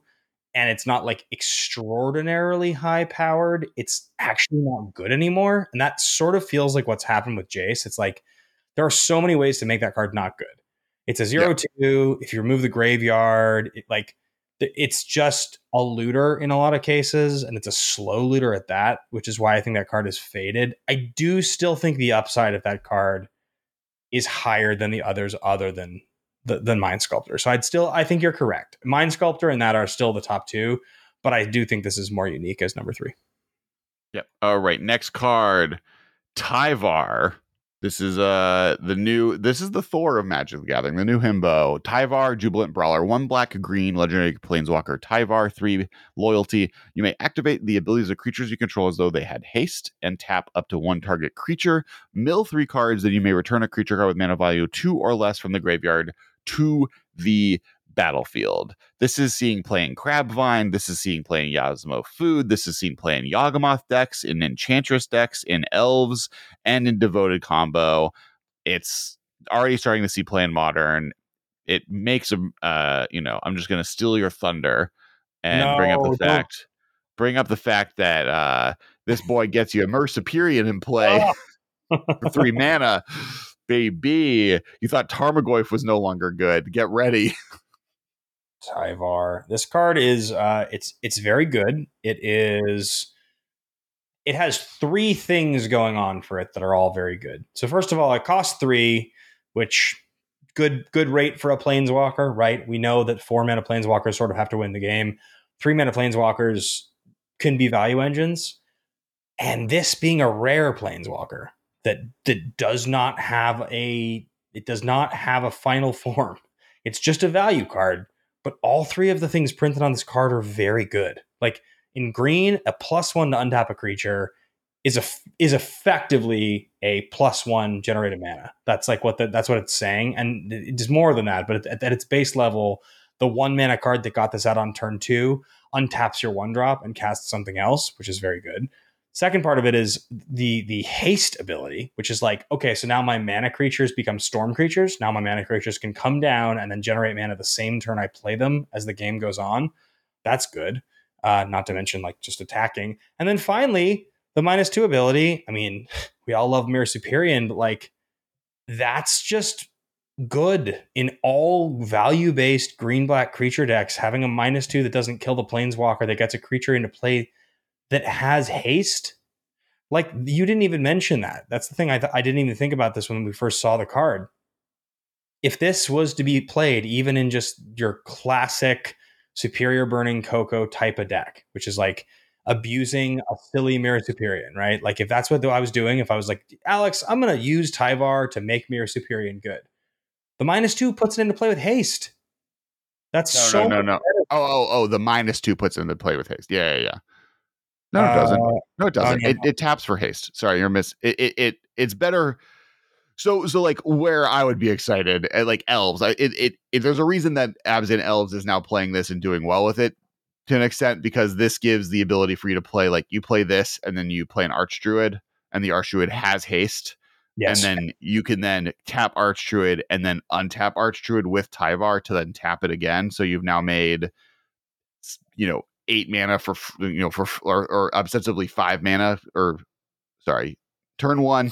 and it's not like extraordinarily high powered, it's actually not good anymore. And that sort of feels like what's happened with Jace. It's like there are so many ways to make that card not good. It's a zero two. If you remove the graveyard, it, like it's just a looter in a lot of cases, and it's a slow looter at that, which is why I think that card is faded. I do still think the upside of that card is higher than the others other than the, than Mind Sculptor. So I'd still I think you're correct. Mind Sculptor and that are still the top two, but I do think this is more unique as number three. Yep. All right. Next card, Tyvar. This is uh the new this is the Thor of Magic the Gathering, the new himbo. Tyvar, Jubilant Brawler, one black, green, legendary planeswalker, Tyvar, three loyalty. You may activate the abilities of creatures you control as though they had haste and tap up to one target creature. Mill three cards, then you may return a creature card with mana value two or less from the graveyard to the battlefield. This is seeing playing Crabvine. This is seeing playing Yasmo Food. This is seeing playing Yawgmoth decks, in Enchantress decks, in Elves, and in Devoted combo. It's already starting to see play in Modern. it makes a uh, you know, I'm just gonna steal your thunder and bring up No, the don't. fact bring up the fact that uh this boy gets you Immerse Superior in play Oh. for three mana. Baby, you thought Tarmogoyf was no longer good. Get ready. Tyvar. This card is uh it's it's very good. It is it has three things going on for it that are all very good. So first of all, it costs 3, which good good rate for a planeswalker, right? We know that 4 mana planeswalkers sort of have to win the game. 3 mana planeswalkers can be value engines. And this being a rare planeswalker that that does not have a it does not have a final form. It's just a value card but all three of the things printed on this card are very good. Like in green, a plus one to untap a creature is a is effectively a plus one generated mana. That's like what the, that's what it's saying, and it's more than that. But at, at its base level, the one mana card that got this out on turn two untaps your one drop and casts something else, which is very good. Second part of it is the the haste ability, which is like, okay, so now my mana creatures become storm creatures. Now my mana creatures can come down and then generate mana the same turn I play them as the game goes on. That's good. Uh, not to mention like just attacking. And then finally, the minus two ability. I mean, we all love Mirror Superior, but like that's just good in all value based green black creature decks. Having a minus two that doesn't kill the planeswalker that gets a creature into play that has haste. Like you didn't even mention that. That's the thing. I th- I didn't even think about this when we first saw the card. If this was to be played, even in just your classic superior burning cocoa type of deck, which is like abusing a silly mirror superior, right? Like if that's what I was doing, if I was like, Alex, I'm gonna use Tyvar to make mirror superior good. The minus two puts it into play with haste. That's No, so no, no, no. Oh, oh, oh, the minus two puts it into play with haste. Yeah, yeah, yeah. No, it doesn't. Uh, No, it doesn't. yeah. It, it taps for haste. Sorry, you're miss. It, it it it's better. So so like where I would be excited, uh, like elves. I, it, it it there's a reason that Abzan Elves is now playing this and doing well with it to an extent because this gives the ability for you to play like you play this and then you play an Archdruid and the Archdruid has haste yes. and then you can then tap Archdruid and then untap Archdruid with Tyvar to then tap it again. So you've now made, you know, eight mana for you know for or, or ostensibly five mana or sorry, turn one.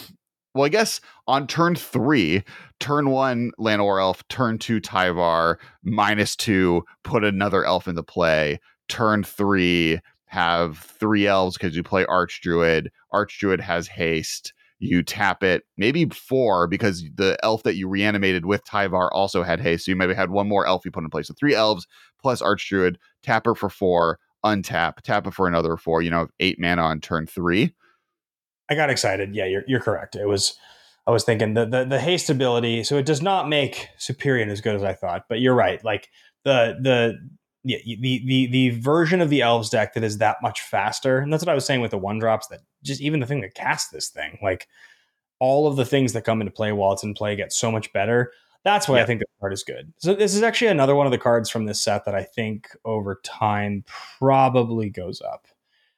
Well, I guess on turn three, turn one Llanowar Elf, turn two Tyvar, minus two, put another elf into play. Turn three, have three elves because you play Archdruid. Archdruid has haste you tap it maybe four because the elf that you reanimated with Tyvar also had haste. So you maybe had one more elf you put in place. So three elves plus Archdruid, tap her for four, untap, tap it for another four. You know, eight mana on turn three. I got excited. Yeah, you're you're correct. It was I was thinking the the, the haste ability, so it does not make Superior as good as I thought, but you're right. Like the the yeah, the the the version of the elves deck that is that much faster, and that's what I was saying with the one drops. That just even the thing that casts this thing, like all of the things that come into play while it's in play, get so much better. That's why I think the card is good. So this is actually another one of the cards from this set that I think over time probably goes up.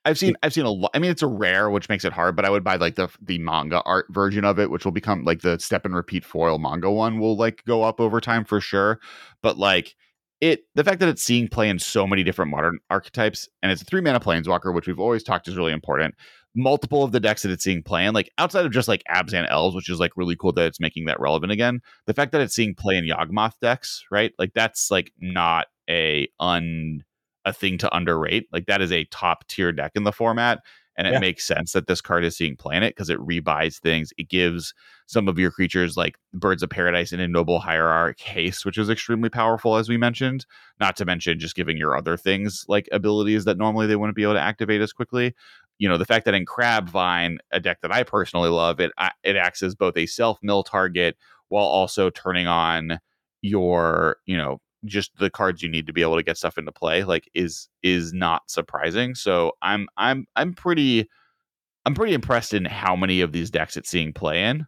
I've seen I've seen a lot. I mean, it's a rare, which makes it hard. But I would buy like the the manga art version of it, which will become like the step and repeat foil manga one will like go up over time for sure. But like it, the fact that it's seeing play in so many different modern archetypes, and it's a three mana planeswalker, which we've always talked is really important. Multiple of the decks that it's seeing play in, like outside of just like Abzan Elves, which is like really cool that it's making that relevant again. The fact that it's seeing play in Yawgmoth decks, right? Like that's like not a un a thing to underrate. Like that is a top tier deck in the format. And it Yeah. makes sense that this card is seeing play in it because it rebuys things. It gives some of your creatures like Birds of Paradise and Ignoble Hierarch haste, which is extremely powerful, as we mentioned. Not to mention just giving your other things like abilities that normally they wouldn't be able to activate as quickly. You know, the fact that in Crab Vine, a deck that I personally love, it it acts as both a self mill target while also turning on your, you know, just the cards you need to be able to get stuff into play like is is not surprising. So i'm i'm i'm pretty i'm pretty impressed in how many of these decks it's seeing play in.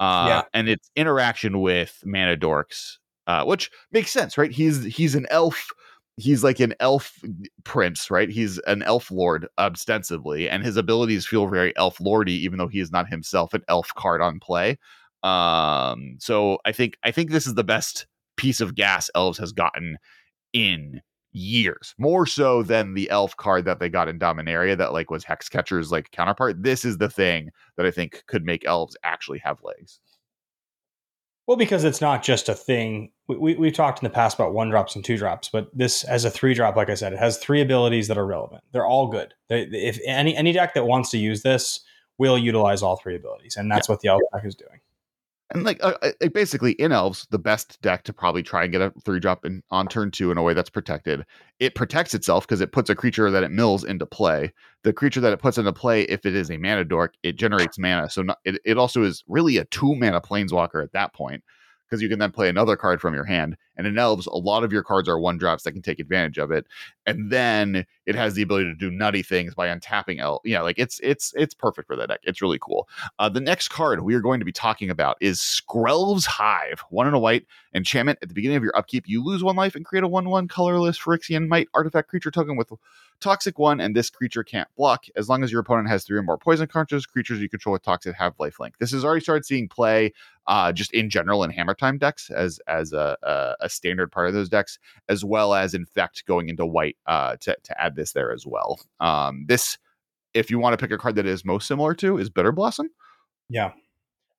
Uh Yeah. and its interaction with mana dorks uh which makes sense right? He's he's an elf he's like an elf prince right? He's an elf lord ostensibly and his abilities feel very elf lordy even though he is not himself an elf card on play. Um so i think i think this is the best piece of gas elves has gotten in years more so than the elf card that they got in dominaria that like was hexcatcher's like counterpart. This is the thing that i think could make elves actually have legs well because it's not just a thing. We, we, we've talked in the past about one drops and two drops but this as a three drop like i said it has three abilities that are relevant. They're all good. They, if any any deck that wants to use this will utilize all three abilities and that's yeah. what the elf deck is doing and like, uh, basically in elves, the best deck to probably try and get a three drop in on turn two in a way that's protected. It protects itself because it puts a creature that it mills into play. The creature that it puts into play, if it is a mana dork, it generates mana. So not, it, it also is really a two mana planeswalker at that point because you can then play another card from your hand. And in elves, a lot of your cards are one drops that can take advantage of it. And then it has the ability to do nutty things by untapping elf. Yeah, like it's it's it's perfect for that deck. It's really cool. Uh, the next card we are going to be talking about is Skrelv's Hive, one in a white enchantment. At the beginning of your upkeep, you lose one life and create a one-one colorless Phyrexian Mite artifact creature token with toxic one, and this creature can't block. As long as your opponent has three or more poison counters, creatures you control with toxic have lifelink. This has already started seeing play uh, just in general in Hammer Time decks as as a, a, a, standard part of those decks, as well as Infect going into white uh, to to add this there as well. Um, this, if you want to pick a card that is most similar to, is Bitter Blossom. Yeah, I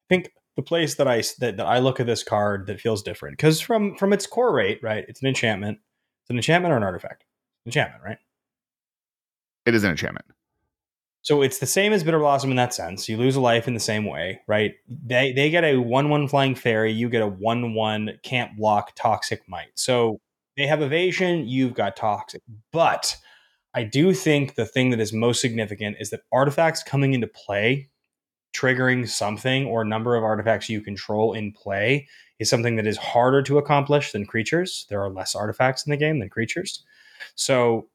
think the place that I that, that I look at this card that feels different because from from its core rate, right? It's an enchantment. It's an enchantment or an artifact. Enchantment, right? It is an enchantment. So it's the same as Bitter Blossom in that sense. You lose a life in the same way, right? They they get a one one flying fairy. You get a one one can't block toxic mite. So they have evasion. You've got toxic. But I do think the thing that is most significant is that artifacts coming into play, triggering something or a number of artifacts you control in play is something that is harder to accomplish than creatures. There are less artifacts in the game than creatures. So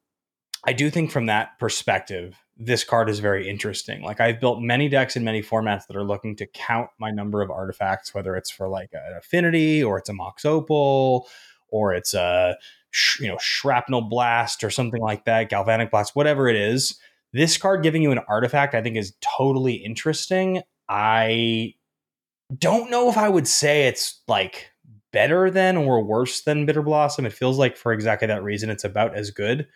I do think from that perspective, this card is very interesting. Like I've built many decks in many formats that are looking to count my number of artifacts, whether it's for like an affinity or it's a Mox Opal or it's a you know shrapnel blast or something like that, galvanic blast, whatever it is. This card giving you an artifact, I think, is totally interesting. I don't know if I would say it's like better than or worse than Bitter Blossom. It feels like for exactly that reason, it's about as good.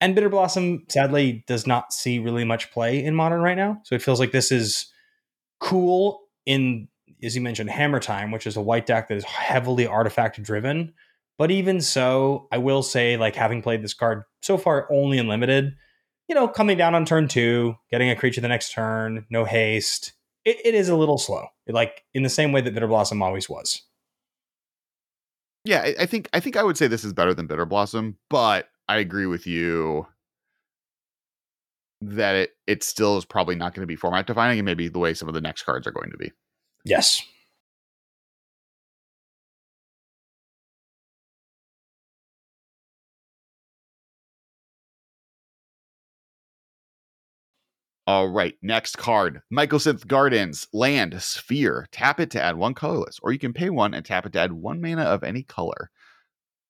And Bitter Blossom, sadly, does not see really much play in modern right now. So it feels like this is cool in, as you mentioned, Hammer Time, which is a white deck that is heavily artifact driven. But even so, I will say, like having played this card so far only in limited, you know, coming down on turn two, getting a creature the next turn, no haste, it, it is a little slow. Like in the same way that Bitter Blossom always was. Yeah, I, I think I think I would say this is better than Bitter Blossom, but I agree with you that it it still is probably not going to be format defining and maybe the way some of the next cards are going to be. Yes. All right, next card. Mycosynth Gardens, land, sphere. Tap it to add one colorless, or you can pay one and tap it to add one mana of any color.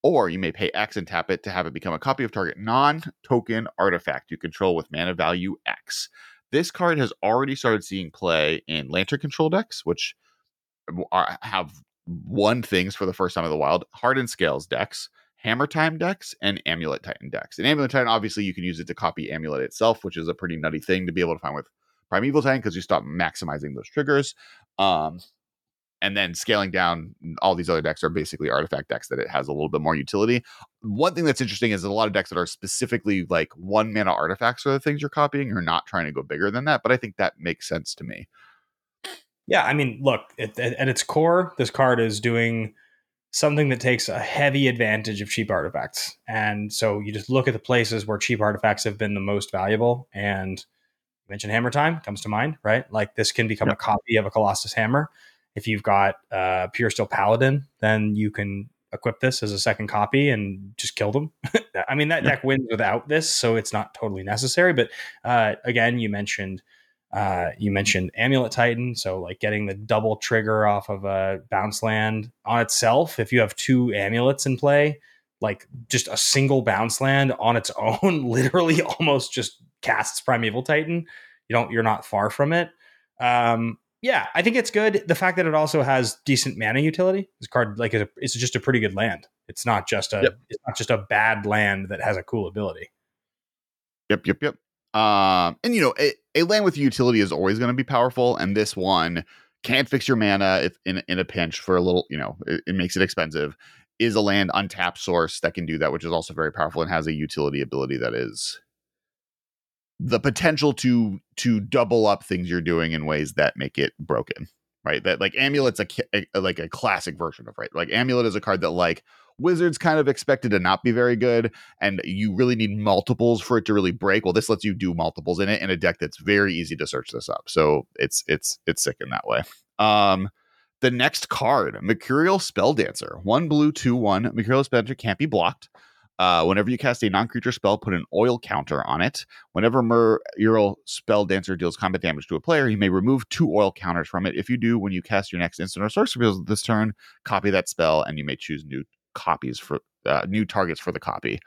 Or you may pay X and tap it to have it become a copy of target non token artifact you control with mana value X. This card has already started seeing play in Lantern control decks, which are, uh, have won things for the first time in the wild Hardened Scales decks, Hammer Time decks, and Amulet Titan decks. And Amulet Titan, obviously, you can use it to copy Amulet itself, which is a pretty nutty thing to be able to find with Primeval Titan because you stop maximizing those triggers. Um, and then scaling down all these other decks are basically artifact decks that it has a little bit more utility one thing that's interesting is a lot of decks that are specifically like one mana artifacts are the things you're copying you're not trying to go bigger than that but i think that makes sense to me yeah i mean look at, at its core this card is doing something that takes a heavy advantage of cheap artifacts and so you just look at the places where cheap artifacts have been the most valuable and mention hammer time comes to mind right like this can become yep. a copy of a colossus hammer if you've got uh, Pure Steel Paladin, then you can equip this as a second copy and just kill them. I mean, that deck wins without this, so it's not totally necessary. But uh, again, you mentioned uh, you mentioned Amulet Titan, so like getting the double trigger off of a bounce land on itself. If you have two amulets in play, like just a single bounce land on its own, literally almost just casts Primeval Titan. You don't, you're not far from it. Um, yeah, I think it's good. The fact that it also has decent mana utility. This card like is, a, is just a pretty good land. It's not just a Yep. it's not just a bad land that has a cool ability. Yep, yep, yep. Um, and you know, a, a land with utility is always going to be powerful, and this one can't fix your mana if in in a pinch for a little. You know, it, it makes it expensive. Is a land untapped source that can do that, which is also very powerful and has a utility ability that is the potential to to double up things you're doing in ways that make it broken. Right, that like amulet's a, a like a classic version of right. Like amulet is a card that like wizards kind of expected to not be very good and you really need multiples for it to really break. Well this lets you do multiples in it in a deck that's very easy to search this up. So it's it's it's sick in that way. Um the next card mercurial spell dancer one blue two one. Mercurial spell dancer can't be blocked. Uh, whenever you cast a non-creature spell, put an oil counter on it. Whenever Mercurial Spell Dancer deals combat damage to a player, you may remove two oil counters from it. If you do, when you cast your next instant or sorcery this turn, copy that spell, and you may choose new copies for uh, new targets for the copy.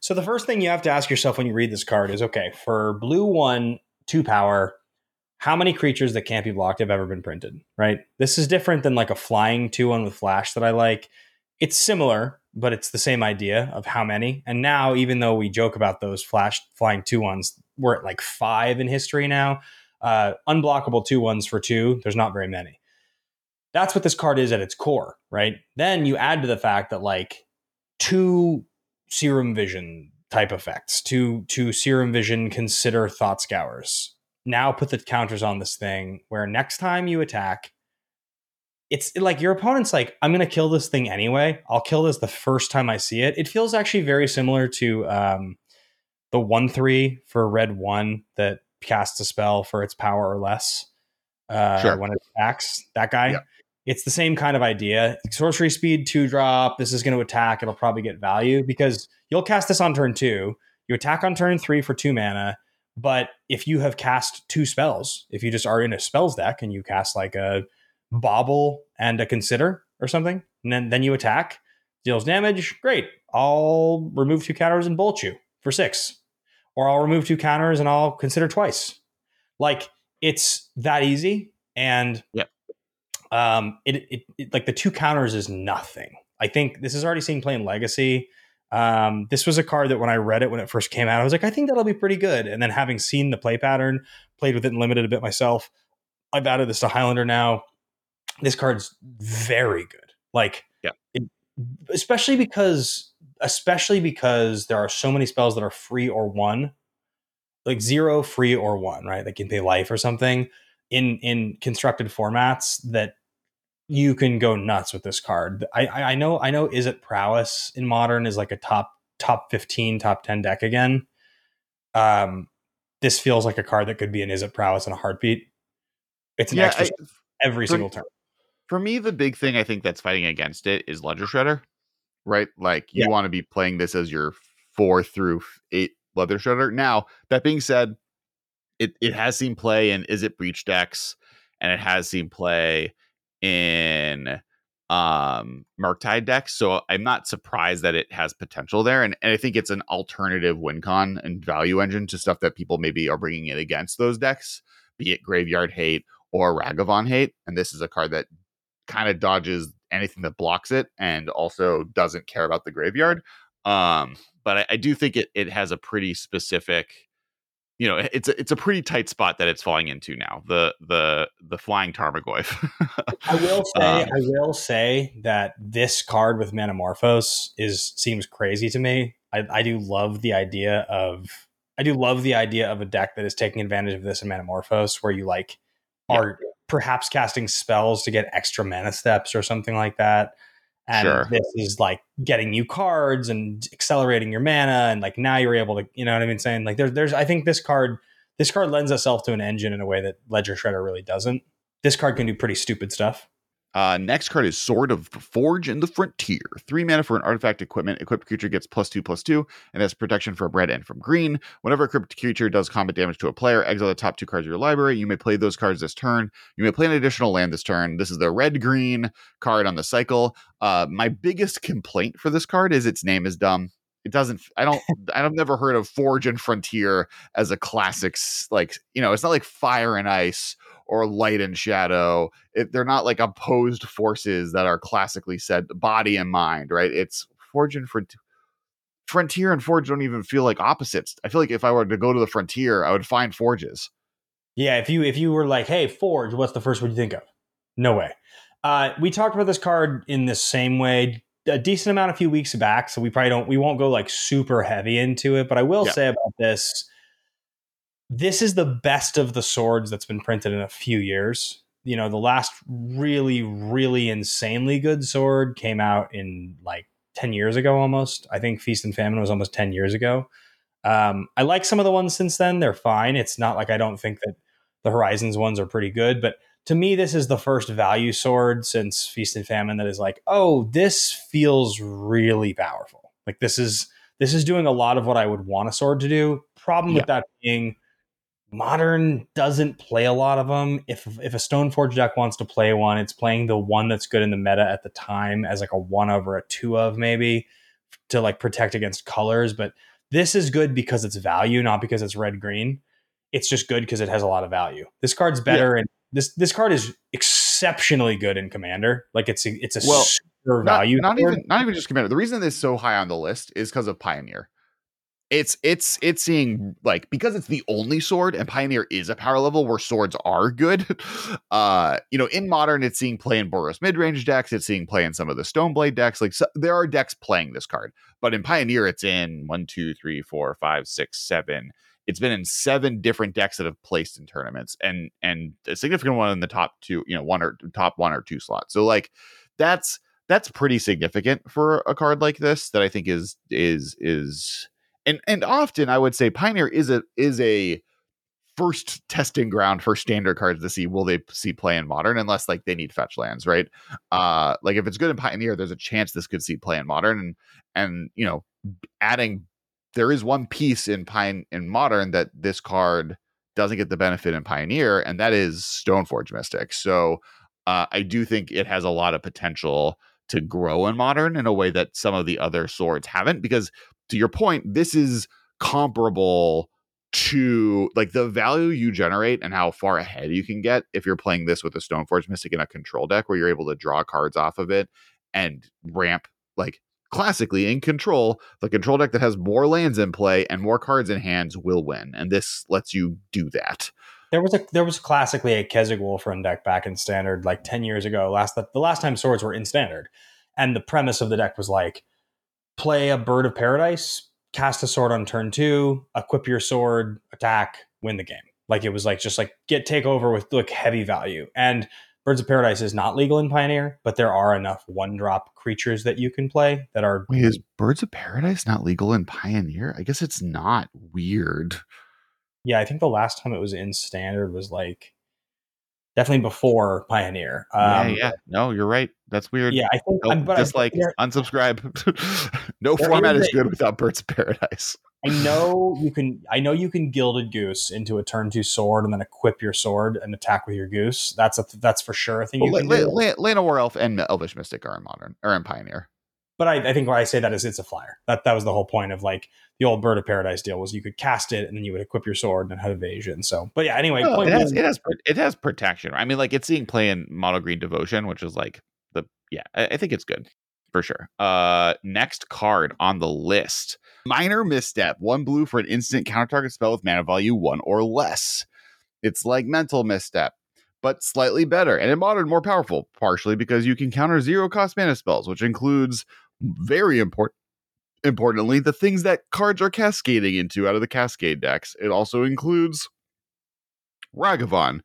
So the first thing you have to ask yourself when you read this card is okay, for blue one, two power, how many creatures that can't be blocked have ever been printed? Right? This is different than like a flying two one with flash that I like. It's similar, but it's the same idea of how many. And now, even though we joke about those flash flying two ones, we're at like five in history now. Uh, unblockable two ones for two, there's not very many. That's what this card is at its core, right? Then you add to the fact that like two serum vision type effects, two two serum vision consider thought scours. Now put the counters on this thing where next time you attack, it's like your opponent's like, I'm gonna kill this thing anyway. I'll kill this the first time I see it. It feels actually very similar to um, the one three for red one that casts a spell for its power or less uh, Sure. when it attacks that guy. Yeah. It's the same kind of idea. Sorcery speed two drop. This is going to attack. It'll probably get value because you'll cast this on turn two. You attack on turn three for two mana. But if you have cast two spells, if you just are in a spells deck and you cast like a bobble and a consider or something, and then, then you attack, deals damage, great. I'll remove two counters and bolt you for six. Or I'll remove two counters and I'll consider twice. Like it's that easy. And Yep. Um it, it, it like the two counters is nothing. I think this is already seen play in legacy. Um, this was a card that when I read it when it first came out, I was like, I think that'll be pretty good. And then having seen the play pattern, played with it and limited a bit myself, I've added this to Highlander now. This card's very good. Like, Yeah. it, especially because, especially because there are so many spells that are free or one, like zero, free or one, right? They can pay life or something in in constructed formats that you can go nuts with this card. I I know I know Izzet Prowess in modern is like a top top 15 top 10 deck again. Um this feels like a card that could be an Izzet Prowess in a heartbeat. It's an Yeah, extra I- every for- single turn. for me, the big thing I think that's fighting against it is Ledger Shredder, right? Like you Yeah. want to be playing this as your four through eight Ledger Shredder. Now, that being said, it it has seen play in Izzet Breach decks, and it has seen play in um Murktide decks. So I'm not surprised that it has potential there. And, and I think it's an alternative win con and value engine to stuff that people maybe are bringing it against those decks, be it Graveyard Hate or Ragavan Hate. And this is a card that kind of dodges anything that blocks it and also doesn't care about the graveyard. Um, but I, I do think it it has a pretty specific, you know, it's a, it's a pretty tight spot that it's falling into now. The the the flying Tarmogoyf. I will say, Um, I will say that this card with Manamorphose is seems crazy to me. I, I do love the idea of I do love the idea of a deck that is taking advantage of this in Manamorphose, where you like Yeah. are perhaps casting spells to get extra mana steps or something like that. And Sure. this is like getting you cards and accelerating your mana, and like now you're able to, you know what I mean? Saying like there's there's I think this card this card lends itself to an engine in a way that Ledger Shredder really doesn't. This card can do pretty stupid stuff. Uh, next card is Sword of Forge in the Frontier. Three mana for an artifact equipment. Equipped creature gets plus two plus two and has protection from red and from green. Whenever a equipped creature does combat damage to a player, exile the top two cards of your library. You may play those cards this turn. You may play an additional land this turn. This is the red green card on the cycle. Uh, my biggest complaint for this card is its name is dumb. It doesn't. I don't. I've never heard of Forge and Frontier as a classic. Like you know, it's not like Fire and Ice or light and shadow. It, they're not like opposed forces that are classically said body and mind, right? It's Forge and Frontier. Frontier and Forge don't even feel like opposites. I feel like if I were to go to the Frontier, I would find Forges. Yeah, if you if you were like, "Hey, Forge," what's the first one you think of? No way. Uh, we talked about this card in the same way a decent amount a few weeks back, so we probably don't we won't go like super heavy into it. But I will yeah. say about this, this is the best of the swords that's been printed in a few years. You know, the last really, really insanely good sword came out in like 10 years ago almost. I think Feast and Famine was almost 10 years ago. Um, I like some of the ones since then. They're fine. It's not like I don't think that the Horizons ones are pretty good, but to me, this is the first value sword since Feast and Famine that is like, oh, this feels really powerful. Like this is this is doing a lot of what I would want a sword to do. Problem yeah. with that being modern doesn't play a lot of them. If if a Stoneforge deck wants to play one, it's playing the one that's good in the meta at the time as like a one of or a two of maybe to like protect against colors. But this is good because it's value, not because it's red green. It's just good because it has a lot of value. This card's better, yeah. and this this card is exceptionally good in Commander. Like it's a, it's a well, super value. Not, not even not even just Commander. The reason this is so high on the list is because of Pioneer it's it's it's seeing like because it's the only sword and pioneer is a power level where swords are good uh you know in modern it's seeing play in boros mid-range decks it's seeing play in some of the stoneblade decks like so, there are decks playing this card but in pioneer it's in one two three four five six seven. It's been in seven different decks that have placed in tournaments and and a significant one in the top two you know one or top one or two slots. So like that's that's pretty significant for a card like this that i think is is is and and often I would say Pioneer is a is a first testing ground for standard cards to see will they see play in modern unless like they need fetch lands right? Uh like if it's good in pioneer there's a chance this could see play in modern and and you know adding there is one piece in pine in modern that this card doesn't get the benefit in pioneer and that is stoneforge mystic. So uh, i do think it has a lot of potential to grow in modern in a way that some of the other swords haven't because to your point, this is comparable to like the value you generate and how far ahead you can get if you're playing this with a Stoneforge Mystic in a control deck where you're able to draw cards off of it and ramp like classically in control, the control deck that has more lands in play and more cards in hands will win. And this lets you do that. There was a there was classically a Kessig Wolf Run deck back in standard like 10 years ago. Last the, the last time swords were in standard. And the premise of the deck was like play a Bird of Paradise, cast a sword on turn two, equip your sword, attack, win the game. Like it was like just like get take over with like heavy value. And Birds of Paradise is not legal in Pioneer, but there are enough one drop creatures that you can play that are. Wait, is Birds of Paradise not legal in Pioneer? I guess it's not weird. Yeah, I think the last time it was in Standard was like definitely before Pioneer. Um, yeah, yeah. No, you're right. That's weird. Yeah, I think. Nope, but dislike, unsubscribe. no format is, is good without Birds of Paradise. I know you can. I know you can gilded goose into a turn two sword and then equip your sword and attack with your goose. That's a that's for sure a thing. Well, you can La- La- Llanowar War Elf and Elvish Mystic are in modern or in Pioneer. But I, I think why I say that is it's a flyer. That that was the whole point of like the old Bird of Paradise deal was you could cast it and then you would equip your sword and have evasion. So, but yeah, anyway, well, it has it has it has protection. I mean, like it's seeing play in mono green devotion, which is like the yeah, I, I think it's good for sure. Uh, next card on the list: Minor Misstep, one blue for an instant counter target spell with mana value one or less. It's like Mental Misstep, but slightly better, and in modern more powerful, partially because you can counter zero cost mana spells, which includes very important importantly, the things that cards are cascading into out of the cascade decks. It also includes Ragavan.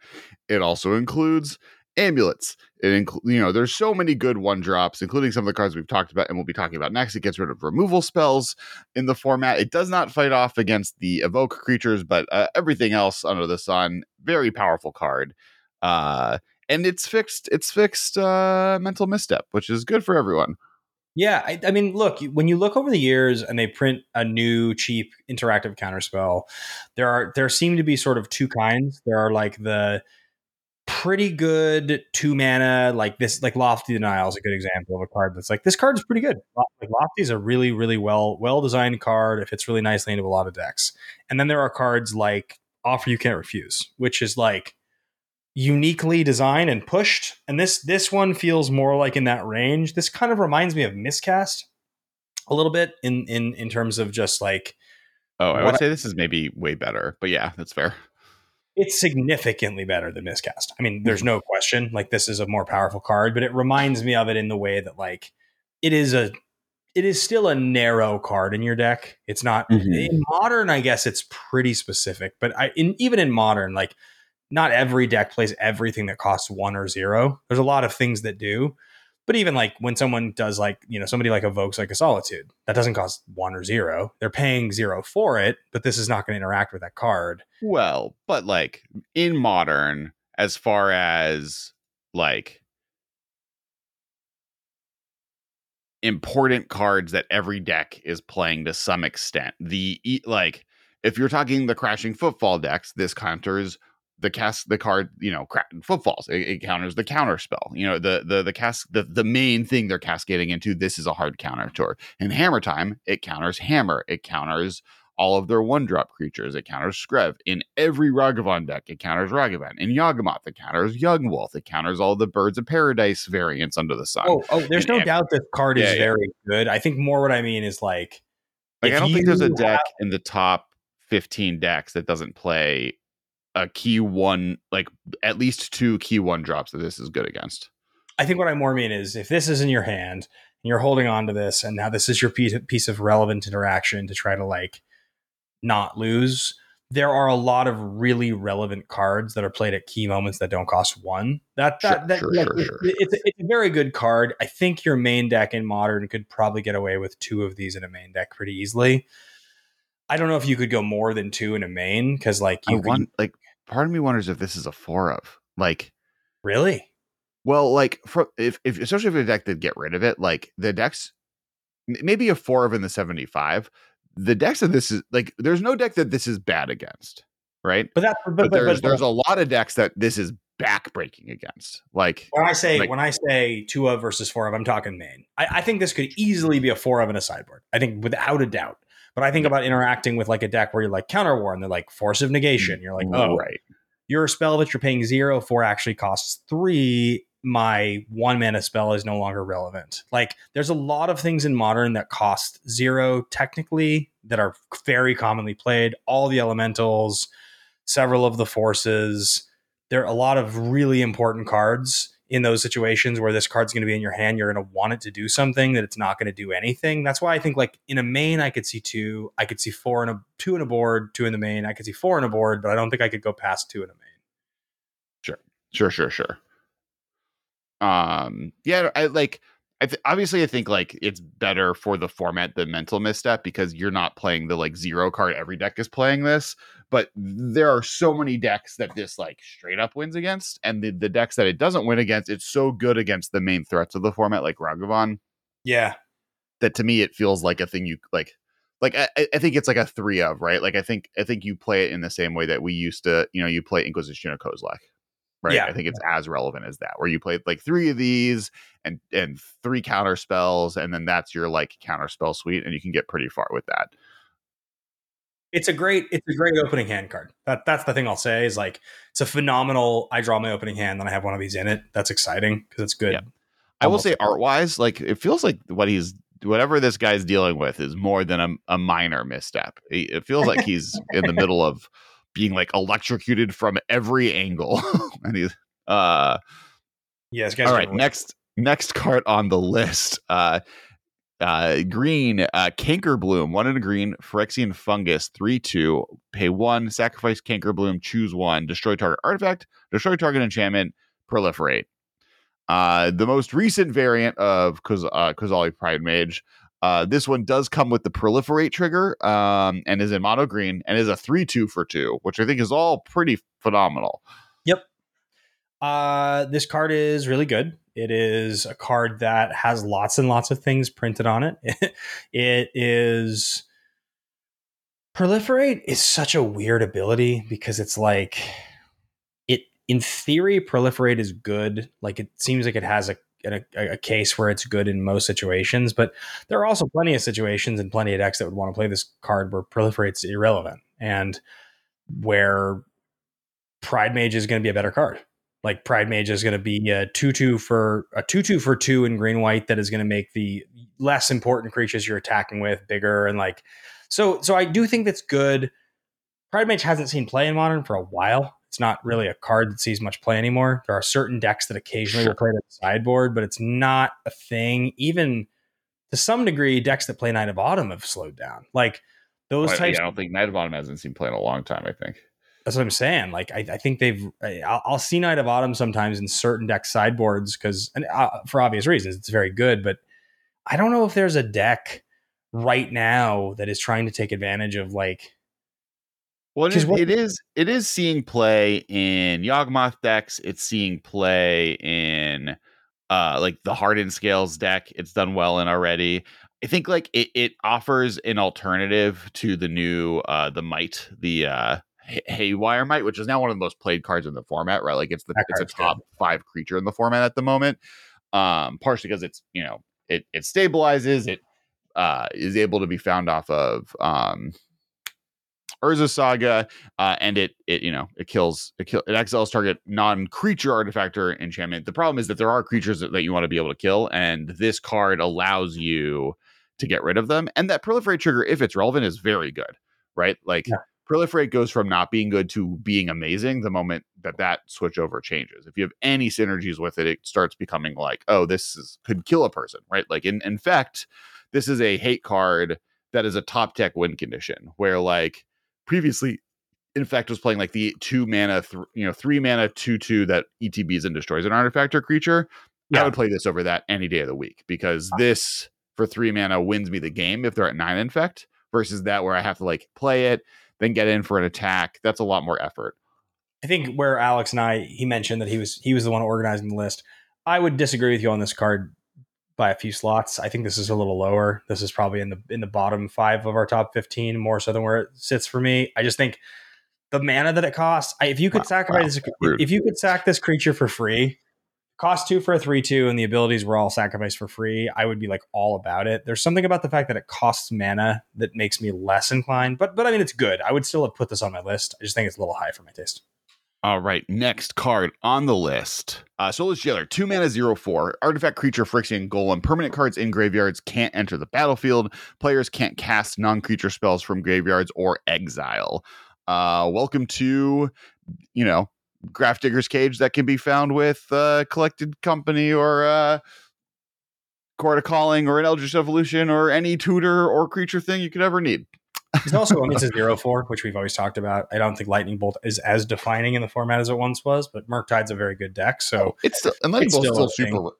It also includes amulets. It includes, you know, there's so many good one drops, including some of the cards we've talked about and we'll be talking about next. It gets rid of removal spells in the format. It does not fight off against the evoke creatures, but uh, everything else under the sun, very powerful card. Uh, and it's fixed. It's fixed uh, mental misstep, which is good for everyone. Yeah, I, I, mean, look, when you look over the years and they print a new cheap interactive counterspell, there are there seem to be sort of two kinds. There are like the pretty good two mana, like this, like Lofty Denial is a good example of a card that's like this card is pretty good. Like Lofty is a really, really well well designed card. It fits really nicely into a lot of decks. And then there are cards like Offer You Can't Refuse, which is like uniquely designed and pushed. And this this one feels more like in that range. This kind of reminds me of Miscast a little bit in in in terms of just like Oh, I would say this is maybe way better, but yeah, that's fair. It's significantly better than Miscast. I mean, there's no question. Like this is a more powerful card, but it reminds me of it in the way that like it is a it is still a narrow card in your deck. It's not Mhm. in modern. I guess it's pretty specific, but I in even in modern, like not every deck plays everything that costs one or zero. There's a lot of things that do, but even like when someone does like you know somebody like evokes like a solitude that doesn't cost one or zero. They're paying zero for it, but this is not going to interact with that card. Well, but like in modern, as far as like important cards that every deck is playing to some extent, the like if you're talking the crashing footfall decks, this counters the cast the card you know cra- footfalls it, it counters the counter spell you know the the the cast the, the main thing they're cascading into this is a hard counter to in hammer time it counters hammer it counters all of their one drop creatures. It counters Skrelv. In every Ragavan deck, it counters Ragavan. In Yawgmoth, it counters Young Wolf. It counters all the Birds of Paradise variants under the sun. Oh, oh, there's And no doubt this card is Yeah, yeah. very good. I think more what I mean is like, like, I don't think there's a deck in the top 15 decks that doesn't play a key one, like at least two key one drops that this is good against. I think what I more mean is if this is in your hand and you're holding on to this, and now this is your piece, piece of relevant interaction to try to like not lose. There are a lot of really relevant cards that are played at key moments that don't cost one. That that, Sure, that sure, sure, it- sure. It's, a, it's a very good card. I think your main deck in modern could probably get away with two of these in a main deck pretty easily. I don't know if you could go more than two in a main because like I you could, want, like, part of me wonders if this is a four of. Like, really Well, like for if, if especially if a deck did get rid of it, like the decks, maybe a four of in the seventy five. The decks that this is like, there's no deck that this is bad against, right? but that but, But, but, there's but- there's a lot of decks that this is backbreaking against. Like, When I say Like- when I say two of versus four of, I'm talking main. I, I think this could easily be a four of in a sideboard. I think without a doubt. But I think about interacting with like a deck where you're like counter war and they're like force of negation. You're like, oh, right, your spell that you're paying zero for actually costs three. My one mana spell is no longer relevant. Like, there's a lot of things in modern that cost zero technically that are very commonly played. All the elementals, several of the forces. There are a lot of really important cards in those situations where this card's going to be in your hand. You're going to want it to do something that it's not going to do anything. That's why I think like in a main, I could see two. I could see four in a two in a board, two in the main. I could see four in a board, but I don't think I could go past two in a main. sure, sure, sure. Sure. Um, yeah, I like. I th- obviously I think like it's better for the format than mental misstep because you're not playing the like zero card. Every deck is playing this, but there are so many decks that this like straight up wins against, and the, the decks that it doesn't win against, it's so good against the main threats of the format, like Ragavan, Yeah, that to me it feels like a thing you like. Like I, I- think it's like a three of right. Like I think I think you play it in the same way that we used to. You know, you play Inquisition of Kozilek. Right. Yeah. I think it's as relevant as that, where you play like three of these and and three counter spells, and then that's your like counter spell suite, and you can get pretty far with that. It's a great it's a great opening hand card. That that's the thing I'll say is like it's a phenomenal. I draw my opening hand, then I have one of these in it. That's exciting because it's good. Yeah. I will say art wise, like it feels like what he's whatever this guy's dealing with is more than a, a minor misstep. It feels like he's in the middle of being like electrocuted from every angle, and he's uh Yeah, all right next next card on the list uh uh green uh canker bloom one in a green phyrexian fungus three two pay one sacrifice canker bloom choose one destroy target artifact destroy target enchantment proliferate uh the most recent variant of Koz- uh, pride mage uh this one does come with the proliferate trigger um and is in mono green and is a three two for two which i think is all pretty phenomenal Yep. Uh, this card is really good. It is a card that has lots and lots of things printed on it. it is proliferate is such a weird ability because it's like it in theory proliferate is good. Like it seems like it has a a, a case where it's good in most situations, but there are also plenty of situations and plenty of decks that would want to play this card where proliferate's irrelevant and where Pride Mage is going to be a better card Like Pride Mage is going to be a two two for a two two for two in green white that is going to make the less important creatures you're attacking with bigger and like so so I do think that's good. Pride Mage hasn't seen play in modern for a while. It's not really a card that sees much play anymore. There are certain decks that occasionally Sure. will play it the sideboard, but it's not a thing. Even to some degree, decks that play Knight of Autumn have slowed down. Like those But, yeah, types I don't think Knight of Autumn hasn't seen play in a long time. I think. That's what I'm saying. Like, I, I think they've. I'll, I'll see Knight of Autumn sometimes in certain deck sideboards because, uh, for obvious reasons, it's very good. But I don't know if there's a deck right now that is trying to take advantage of like. Well, it is, what- it is it is seeing play in Yawgmoth decks. It's seeing play in uh like the Hardened Scales deck. It's done well in already. I think like it, it offers an alternative to the new uh the Mite, the uh Haywire Mite, which is now one of the most played cards in the format, right? Like it's the That it's a card's good. top five creature in the format at the moment. Um, partially because it's you know it it stabilizes, it uh is able to be found off of um Urza Saga, uh, and it it you know it kills it kill it exiles target non-creature artifact or enchantment. The problem is that there are creatures that, that you want to be able to kill, and this card allows you to get rid of them. And that proliferate trigger, if it's relevant, is very good, right? Like Yeah. Proliferate goes from not being good to being amazing the moment that that switch over changes. If you have any synergies with it, it starts becoming like, oh, this is could kill a person, right? Like in infect, this is a hate card that is a top tech win condition where like previously infect was playing like the two mana th- you know three mana two two that etbs and destroys an artifact or creature Yeah. i would play this over that any day of the week because uh. this for three mana wins me the game if they're at nine infect versus that where i have to like play it then get in for an attack that's a lot more effort I think where Alex and I he mentioned that he was he was the one organizing the list. I would disagree with you on this card by a few slots. I think this is a little lower. This is probably in the in the bottom five of our top fifteen, more so than where it sits for me. I just think the mana that it costs. I, if you could Wow, sacrifice wow, if you could sack this creature for free, cost two for a three two, and the abilities were all sacrificed for free, I would be like all about it. There's something about the fact that it costs mana that makes me less inclined. But but I mean it's good. I would still have put this on my list. I just think it's a little high for my taste. All right, next card on the list. Uh, Soulless Jailer, two mana, zero four. Artifact creature, Phyrexian Golem. Permanent cards in graveyards can't enter the battlefield. Players can't cast non creature spells from graveyards or exile. Uh, welcome to, you know, Grafdigger's Cage that can be found with uh, Collected Company or uh, Court of Calling or an Eldritch Evolution or any tutor or creature thing you could ever need. It's also mean, a zero four, which we've always talked about. I don't think Lightning Bolt is as defining in the format as it once was, but Murktide's a very good deck. So It's still, and Lightning It's Bolt's still still, super.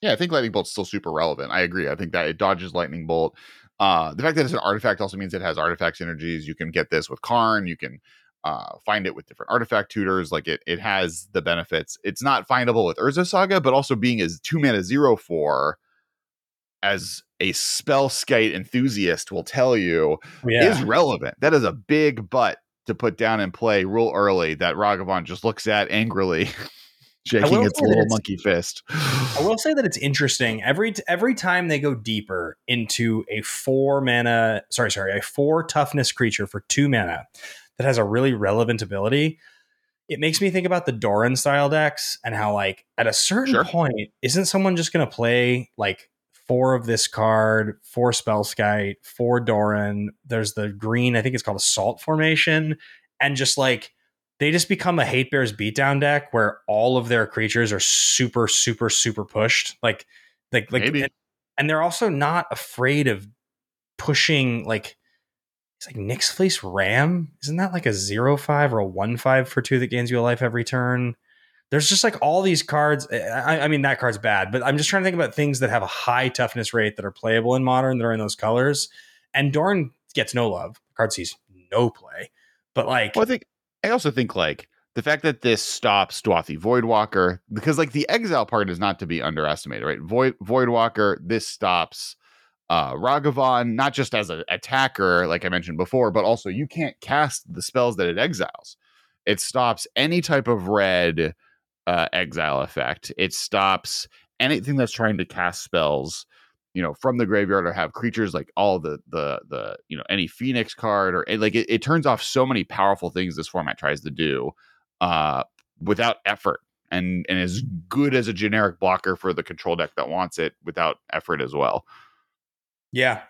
Yeah, I think Lightning Bolt's still super relevant. I agree. I think that it dodges Lightning Bolt. Uh, the fact that it's an artifact also means it has artifact synergies. You can get this with Karn. You can uh, find it with different artifact tutors. Like it, it has the benefits. It's not findable with Urza Saga, but also being as two mana zero four, as a Spellskite enthusiast will tell you, yeah, is relevant. That is a big butt to put down and play real early that Ragavan just looks at angrily, shaking its little it's- monkey fist. I will say that it's interesting every every time they go deeper into a four mana, sorry, sorry, a four toughness creature for two mana that has a really relevant ability. It makes me think about the Doran style decks and how, like, at a certain Sure. point, isn't someone just going to play like four of this card, four Spellskite, four Doran? There's the green, I think it's called Assault Formation, and just like they just become a hate bears beatdown deck where all of their creatures are super super super pushed like like like and they're also not afraid of pushing like it's like Nyx Fleece Ram. Isn't that like a zero five or a one five for two that gains you a life every turn? There's just like all these cards. Eh, I, I mean, that card's bad, but I'm just trying to think about things that have a high toughness rate that are playable in modern that are in those colors. And Dorn gets no love. The card sees no play. But like, Well, I think I also think like the fact that this stops Dauthi Voidwalker because like the exile part is not to be underestimated, right? Void Voidwalker, this stops uh Ragavan not just as an attacker, like I mentioned before, but also you can't cast the spells that it exiles. It stops any type of red uh, exile effect. It stops anything that's trying to cast spells you know from the graveyard or have creatures like all the the the you know any phoenix card or like it, it turns off so many powerful things this format tries to do uh without effort and and as good as a generic blocker for the control deck that wants it without effort as well. Yeah.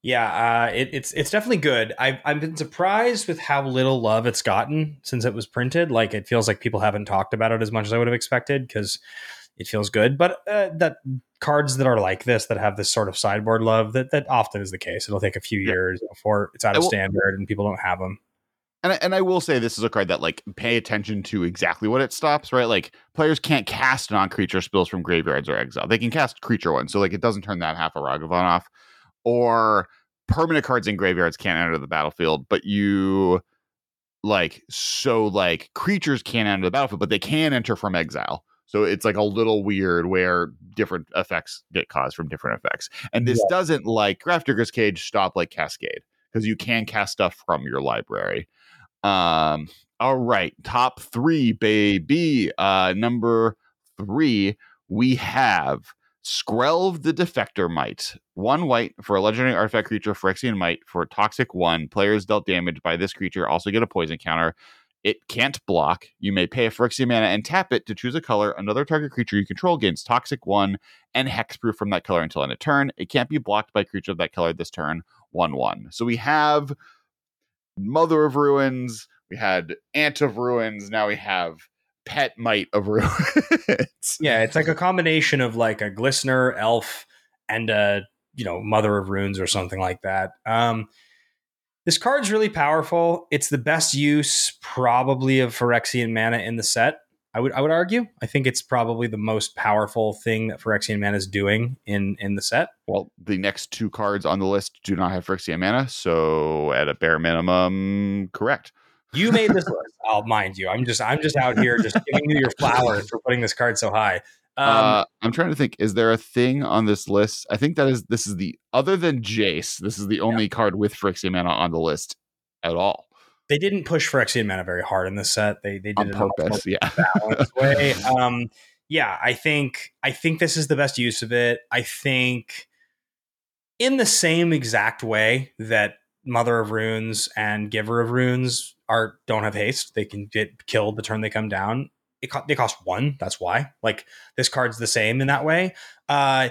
Yeah, uh, it, it's it's definitely good. I've I've been surprised with how little love it's gotten since it was printed. Like it feels like people haven't talked about it as much as I would have expected because it feels good. But uh, that cards that are like this that have this sort of sideboard love that that often is the case. It'll take a few years before it's out of will, standard and people don't have them. And I, and I will say this is a card that like pay attention to exactly what it stops. Right, like players can't cast non-creature spells from graveyards or exile. They can cast creature ones, so like it doesn't turn that half a Ragavan off or permanent cards in graveyards can't enter the battlefield, but you like so like creatures can't enter the battlefield, but they can enter from exile. So it's like a little weird where different effects get caused from different effects. And this yeah. doesn't like Grafdigger's Cage stop like Cascade because you can cast stuff from your library. Um, all right, top three, baby. Uh, number three, we have Skrelv the Defector Mite. One white for a legendary artifact creature, Phyrexian Mite. For Toxic 1, players dealt damage by this creature also get a poison counter. It can't block. You may pay a Phyrexian mana and tap it to choose a color. Another target creature you control gains Toxic 1 and Hexproof from that color until end of turn. It can't be blocked by creature of that color this turn. 1 1. So we have Mother of Runes. We had Ant of Ruins. Now we have pet mite of ruins. yeah, it's like a combination of like a glistener, elf, and a you know mother of runes or something like that. Um, this card's really powerful. It's the best use probably of Phyrexian mana in the set. I would I would argue. I think it's probably the most powerful thing that Phyrexian mana is doing in in the set. Well, the next two cards on the list do not have Phyrexian mana, so at a bare minimum, correct. You made this list. I'll mind you. I'm just I'm just out here just giving you your flowers for putting this card so high. Um, uh, I'm trying to think. Is there a thing on this list? I think that is this is the other than Jace. This is the only yeah. card with Phyrexian mana on the list at all. They didn't push Phyrexian mana very hard in this set. They they did on purpose. Yeah. Balanced way. Um, yeah, I think I think this is the best use of it. I think in the same exact way that Mother of Runes and Giver of Runes are don't have haste. They can get killed the turn they come down. It co- they cost one. That's why. Like this card's the same in that way. Uh,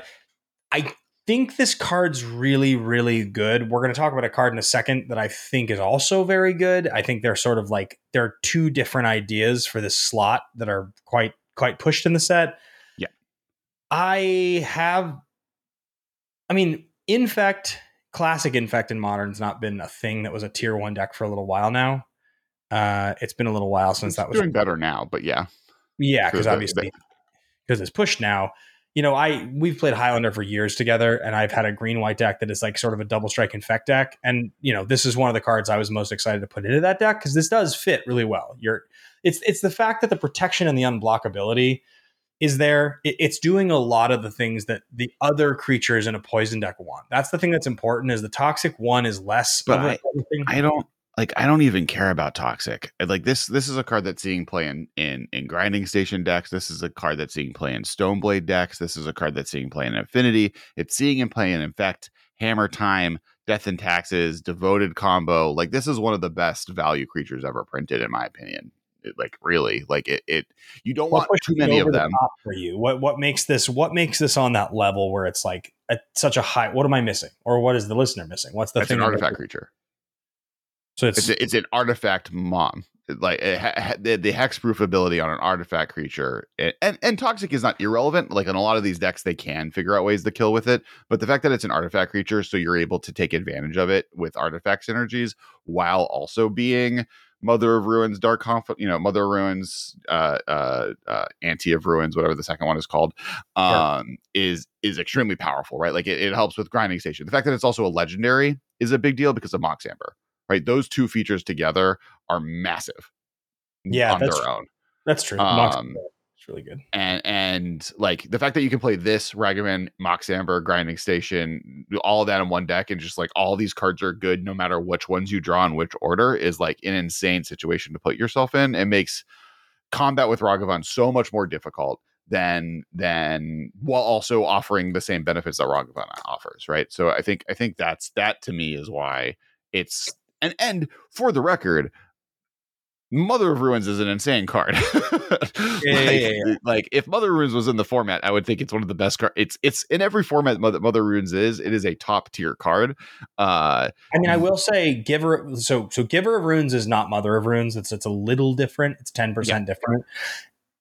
I think this card's really really good. We're going to talk about a card in a second that I think is also very good. I think they're sort of like there are two different ideas for this slot that are quite quite pushed in the set. Yeah. I have I mean, Infect classic infect in modern's not been a thing that was a tier one deck for a little while now. Uh, it's been a little while since it's that was doing better now, but yeah, yeah, because obviously because it's pushed now. You know, I we've played Highlander for years together, and I've had a green white deck that is like sort of a double strike infect deck. And you know, this is one of the cards I was most excited to put into that deck because this does fit really well. You're it's it's the fact that the protection and the unblockability is there. It, it's doing a lot of the things that the other creatures in a poison deck want. That's the thing that's important. Is the toxic one is less. But I, I don't like I don't even care about toxic. Like this this is a card that's seeing play in, in in grinding station decks. This is a card that's seeing play in Stoneblade decks. This is a card that's seeing play in Affinity. It's seeing and play in Infect, Hammer Time, Death and Taxes, Devoted combo. Like this is one of the best value creatures ever printed, in my opinion. Like really, like it, it you don't what want too many of them the for you. What what makes this what makes this on that level where it's like at such a high? What am I missing, or what is the listener missing? What's the That's thing? An artifact creature. So it's it's, a, it's an artifact mom like ha- the, the hexproof ability on an artifact creature and and toxic is not irrelevant like in a lot of these decks they can figure out ways to kill with it but the fact that it's an artifact creature so you're able to take advantage of it with artifact synergies while also being mother of runes dark conf you know mother of runes uh uh, uh anti of ruins whatever the second one is called um is is extremely powerful right like it, it helps with grinding station the fact that it's also a legendary is a big deal because of mox amber right? Those two features together are massive. Yeah, on that's, their own. That's true. Um, really good. And and like the fact that you can play this Ragavan, Mox Amber, Grinding Station, all of that in one deck, and just like all these cards are good no matter which ones you draw in which order is like an insane situation to put yourself in. It makes combat with Ragavan so much more difficult than than while also offering the same benefits that Ragavan offers, right? So I think I think that's that to me is why it's and and for the record, Mother of Runes is an insane card. like, yeah, yeah. like, if Mother of Runes was in the format, I would think it's one of the best cards. It's it's in every format Mother, Mother of Runes is. It is a top tier card. Uh, I mean, I will say, Giver. So, so Giver of Runes is not Mother of Runes. It's it's a little different. It's ten percent different,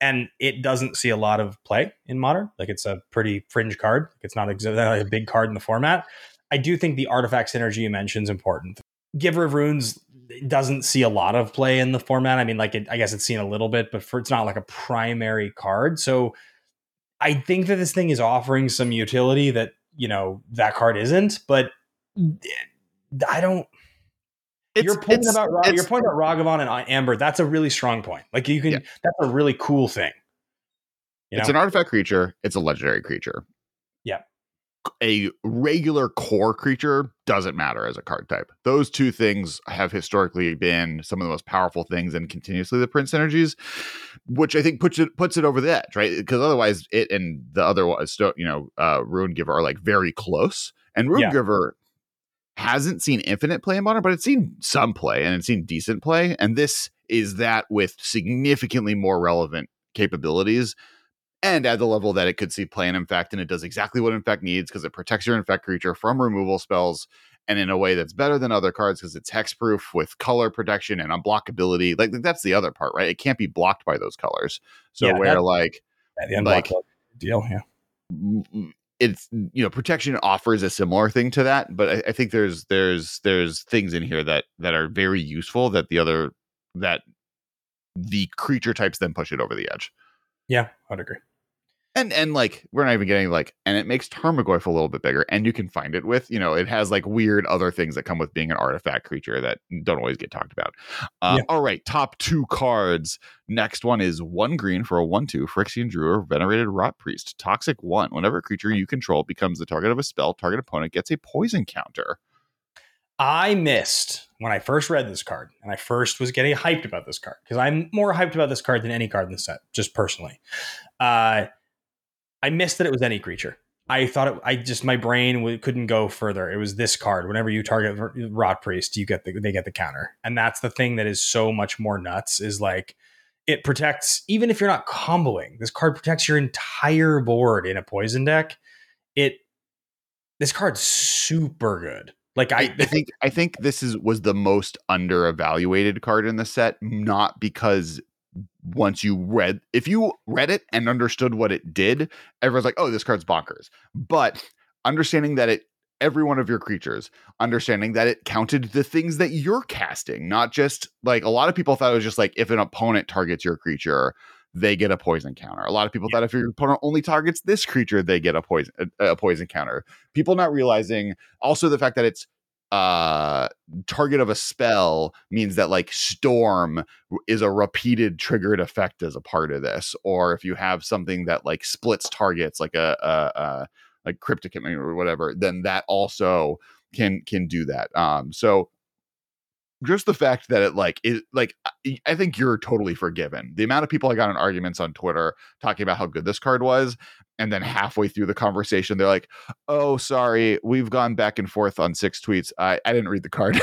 and it doesn't see a lot of play in Modern. Like, it's a pretty fringe card. It's not exactly a big card in the format. I do think the artifact synergy you mentioned is important. Giver of Runes doesn't see a lot of play in the format. I mean, like it, I guess it's seen a little bit, but for, it's not like a primary card. So I think that this thing is offering some utility that you know that card isn't. But eh, I don't. it's, your point it's- about it's- your point about Ragavan and Amber, that's a really strong point. Like you can, Yeah. that's a really cool thing. You it's an artifact creature. It's a legendary creature. A regular core creature doesn't matter as a card type. Those two things have historically been some of the most powerful things and continuously the Prince energies, which I think puts it puts it over the edge, right? Because otherwise, it and the other you know, uh, Ruin Giver are like very close, and Ruin Yeah. Giver hasn't seen infinite play in modern, but it's seen some play and it's seen decent play, and this is that with significantly more relevant capabilities and at the level that it could see play in infect and it does exactly what infect needs because it protects your infect creature from removal spells and in a way that's better than other cards because it's hexproof with color protection and unblockability like that's the other part right it can't be blocked by those colors so Yeah, where that- like At the end, like- like, deal. Yeah. it's you know protection offers a similar thing to that but I, I think there's there's there's things in here that that are very useful that the other that the creature types then push it over the edge Yeah, I'd agree. and and like we're not even getting like and it makes Tarmogoyf a little bit bigger and you can find it with you know it has like weird other things that come with being an artifact creature that don't always get talked about uh, Yeah. all right top two cards next one is one green for a one two Phyrexian Druid venerated rot priest toxic one whenever a creature you control becomes the target of a spell target opponent gets a poison counter I missed when I first read this card and I first was getting hyped about this card because I'm more hyped about this card than any card in the set, just personally. Uh, I missed that it was any creature. I thought it, I just my brain w- couldn't go further. It was this card. Whenever you target R- Rot Priest, you get the they get the counter, and that's the thing that is so much more nuts. Is like it protects even if you're not comboing. This card protects your entire board in a poison deck. It this card's super good. Like I, I, think I think this is was the most under evaluated card in the set, not because once you read if you read it and understood what it did, everyone's like, oh, this card's bonkers. But understanding that it every one of your creatures, understanding that it counted the things that you're casting, not just like a lot of people thought it was just like if an opponent targets your creature, they get a poison counter. A lot of people thought if your opponent only targets this creature, they get a poison a, a poison counter. People not realizing also the fact that it's uh target of a spell means that like storm is a repeated triggered effect as a part of this or if you have something that like splits targets like a, a, a like cryptic or whatever then that also can can do that um so just the fact that it like it like I- think you're totally forgiven. The amount of people I got in arguments on Twitter talking about how good this card was, and then halfway through the conversation, they're like, "Oh, sorry, we've gone back and forth on six tweets. I, I didn't read the card."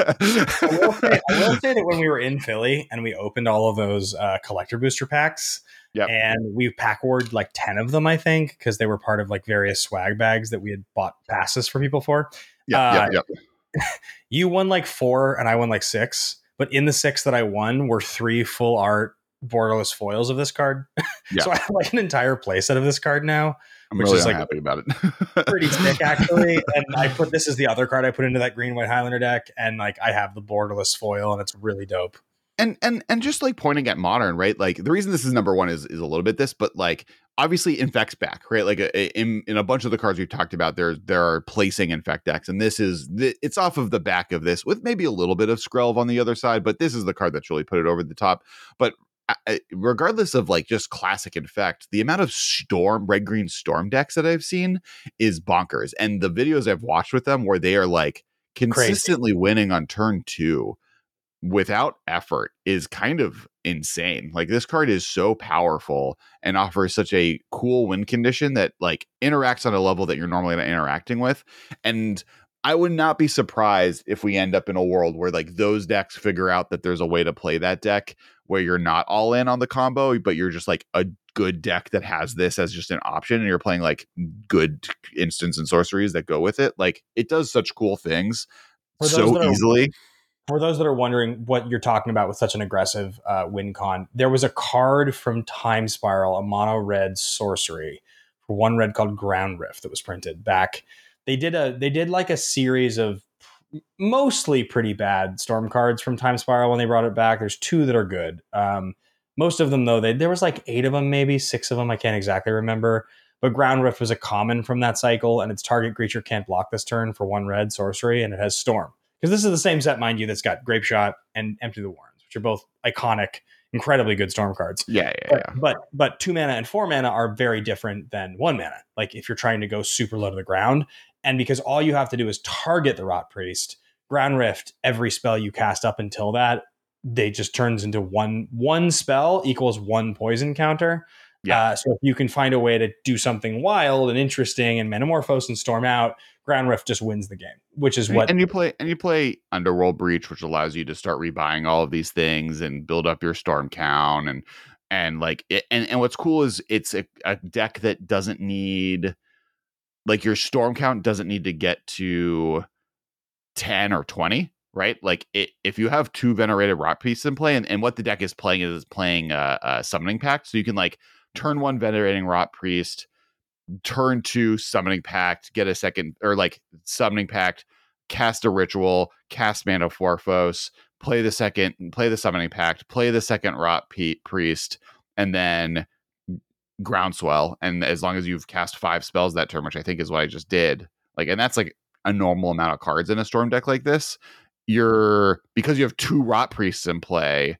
I will, say, I will say that when we were in Philly and we opened all of those uh, collector booster packs, Yep. and we pack ward like 10 of them, I think, because they were part of like various swag bags that we had bought passes for people for. yeah, Uh, yeah, yeah. You won like four and I won like six, but in the six that I won were three full art borderless foils of this card. Yeah. so I have like an entire playset of this card now. I'm which really is, like, happy about it. Pretty sick, actually. and I put this is the other card I put into that green white Highlander deck, and like I have the borderless foil, and it's really dope. And and and just like pointing at modern right? Like the reason this is number one is is a little bit this but like obviously infects back right? Like a, in in a bunch of the cards we've talked about there there are placing infect decks and this is the, it's off of the back of this with maybe a little bit of skrelv on the other side but this is the card that's really put it over the top. But I- I- regardless of like just classic infect the amount of storm red green storm decks that i've seen is bonkers and the videos i've watched with them where they are like consistently winning on turn two without effort is kind of insane. Like this card is so powerful and offers such a cool win condition that like interacts on a level that you're normally not interacting with. And I would not be surprised if we end up in a world where like those decks figure out that there's a way to play that deck where you're not all in on the combo, but you're just like a good deck that has this as just an option and you're playing like good instants and sorceries that go with it. Like it does such cool things so easily. Are, for those that are wondering what you're talking about with such an aggressive uh, win con, there was a card from Time Spiral, a mono red sorcery for one red called Ground Rift that was printed back they did a they did like a series of mostly pretty bad storm cards from Time Spiral when they brought it back. There's two that are good. Um, most of them though, they, there was like eight of them, maybe six of them. I can't exactly remember. But Ground Rift was a common from that cycle, and its target creature can't block this turn for one red sorcery, and it has Storm. Because this is the same set, mind you, that's got Grape Shot and Empty the Warrens, which are both iconic incredibly good storm cards. Yeah, yeah, but, yeah. But but two mana and four mana are very different than one mana. Like if you're trying to go super low to the ground, and because all you have to do is target the Rot Priest, Ground Rift, every spell you cast up until that, they just turns into one one spell equals one poison counter. Yeah. Uh, so if you can find a way to do something wild and interesting and Manamorphose and storm out, Ground Rift just wins the game, which is what. And you play and you play Underworld Breach, which allows you to start rebuying all of these things and build up your storm count and and like it, and and what's cool is it's a, a deck that doesn't need like your storm count doesn't need to get to 10 or 20 right like it, if you have two venerated rot pieces in play and, and what the deck is playing is playing a, a summoning pact so you can like turn one venerating rot priest turn to summoning pact get a second or like summoning pact cast a ritual cast Manamorphose, play the second mm, play the summoning pact play the second rot p- priest and then groundswell and as long as you've cast five spells that turn which i think is what i just did like and that's like a normal amount of cards in a storm deck like this you're because you have two rot priests in play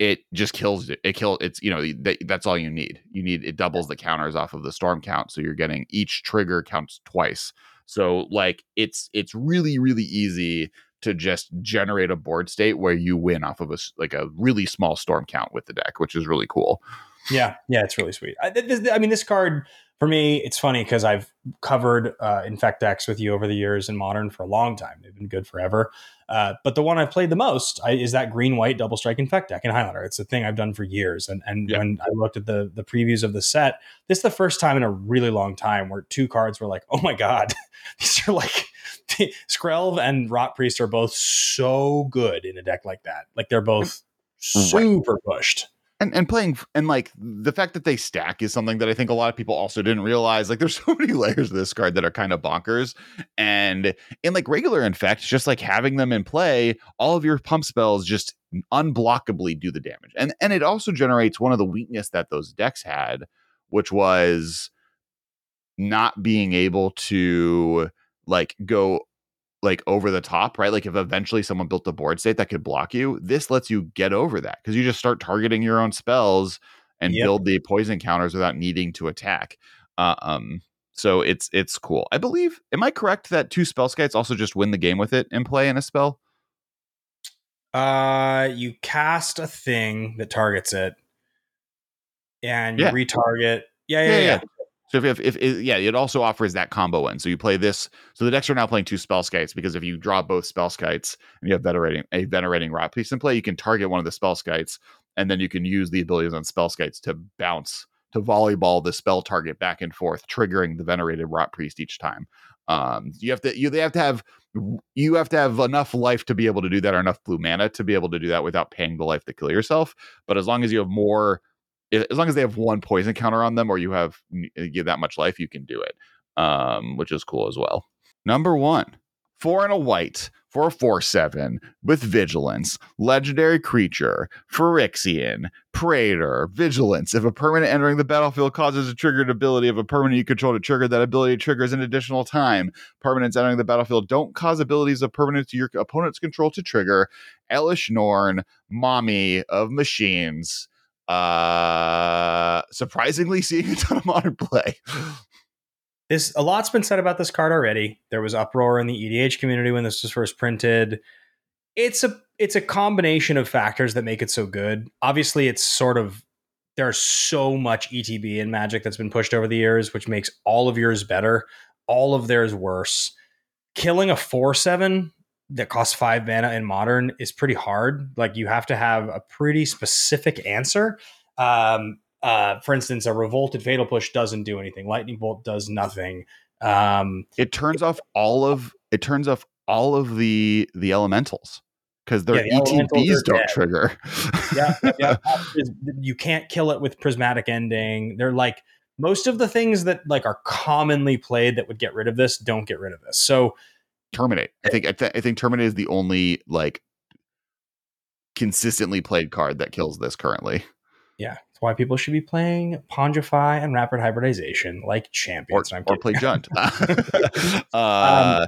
it just kills it it kills it's you know that, that's all you need. You need it doubles the counters off of the storm count so you're getting each trigger counts twice. So like it's it's really really easy to just generate a board state where you win off of a like a really small storm count with the deck which is really cool. Yeah, yeah, it's really sweet. I, this, I mean, this card for me, it's funny because I've covered uh, Infect decks with you over the years in Modern for a long time. They've been good forever. Uh, but the one I've played the most I, is that green white double strike Infect deck in Highlander. It's a thing I've done for years. And and yep. when I looked at the the previews of the set, this is the first time in a really long time where two cards were like, oh my god, these are like Skrelv and Rot Priest are both so good in a deck like that. Like they're both super pushed and and playing and like the fact that they stack is something that I think a lot of people also didn't realize. Like there's so many layers of this card that are kind of bonkers. And in like regular infect, just like having them in play, all of your pump spells just unblockably do the damage. And and it also generates one of the weakness that those decks had, which was not being able to like go like over the top, right? Like if eventually someone built a board state that could block you, this lets you get over that because you just start targeting your own spells and yep. build the poison counters without needing to attack. Uh, um, so it's it's cool. I believe. Am I correct that two Spellskites also just win the game with it in play in a spell? Uh, you cast a thing that targets it, and you yeah. retarget. Yeah, yeah, yeah. yeah. So if, if, if, yeah, it also offers that combo in. So you play this. So the decks are now playing two Spellskites because if you draw both Spellskites and you have venerating a venerating rot piece in play, you can target one of the Spellskites, and then you can use the abilities on Spellskites to bounce to volleyball the spell target back and forth, triggering the venerated rot priest each time. Um, you have to you they have to have you have to have enough life to be able to do that or enough blue mana to be able to do that without paying the life to kill yourself. But as long as you have more as long as they have one poison counter on them or you have give that much life, you can do it, um, which is cool as well. Number one, four and a white for a 4 7 with Vigilance, Legendary Creature, Phyrexian, Praetor, Vigilance. If a permanent entering the battlefield causes a triggered ability of a permanent you control to trigger, that ability triggers an additional time. Permanents entering the battlefield don't cause abilities of permanents your opponent's control to trigger. Elesh Norn, Mommy of Machines uh surprisingly seeing a ton of modern play. This a lot's been said about this card already. There was uproar in the edh community when this was first printed. It's a it's a combination of factors that make it so good. Obviously it's sort of there's so much etb in magic that's been pushed over the years which makes all of yours better. All of theirs worse. Killing a four seven that costs five mana in modern is pretty hard. Like you have to have a pretty specific answer. Um, uh, for instance, a revolted fatal push doesn't do anything. Lightning bolt does nothing. Um, it turns off all of it turns off all of the the elementals because their Yeah, the ETBs don't dead. trigger. yeah, yeah. you can't kill it with prismatic ending. They're like most of the things that like are commonly played that would get rid of this don't get rid of this. So Terminate. I think I, th- I think Terminate is the only like consistently played card that kills this currently. yeah, that's why people should be playing Pongify and Rapid Hybridization like champions. I'm or play Jund. Um, uh,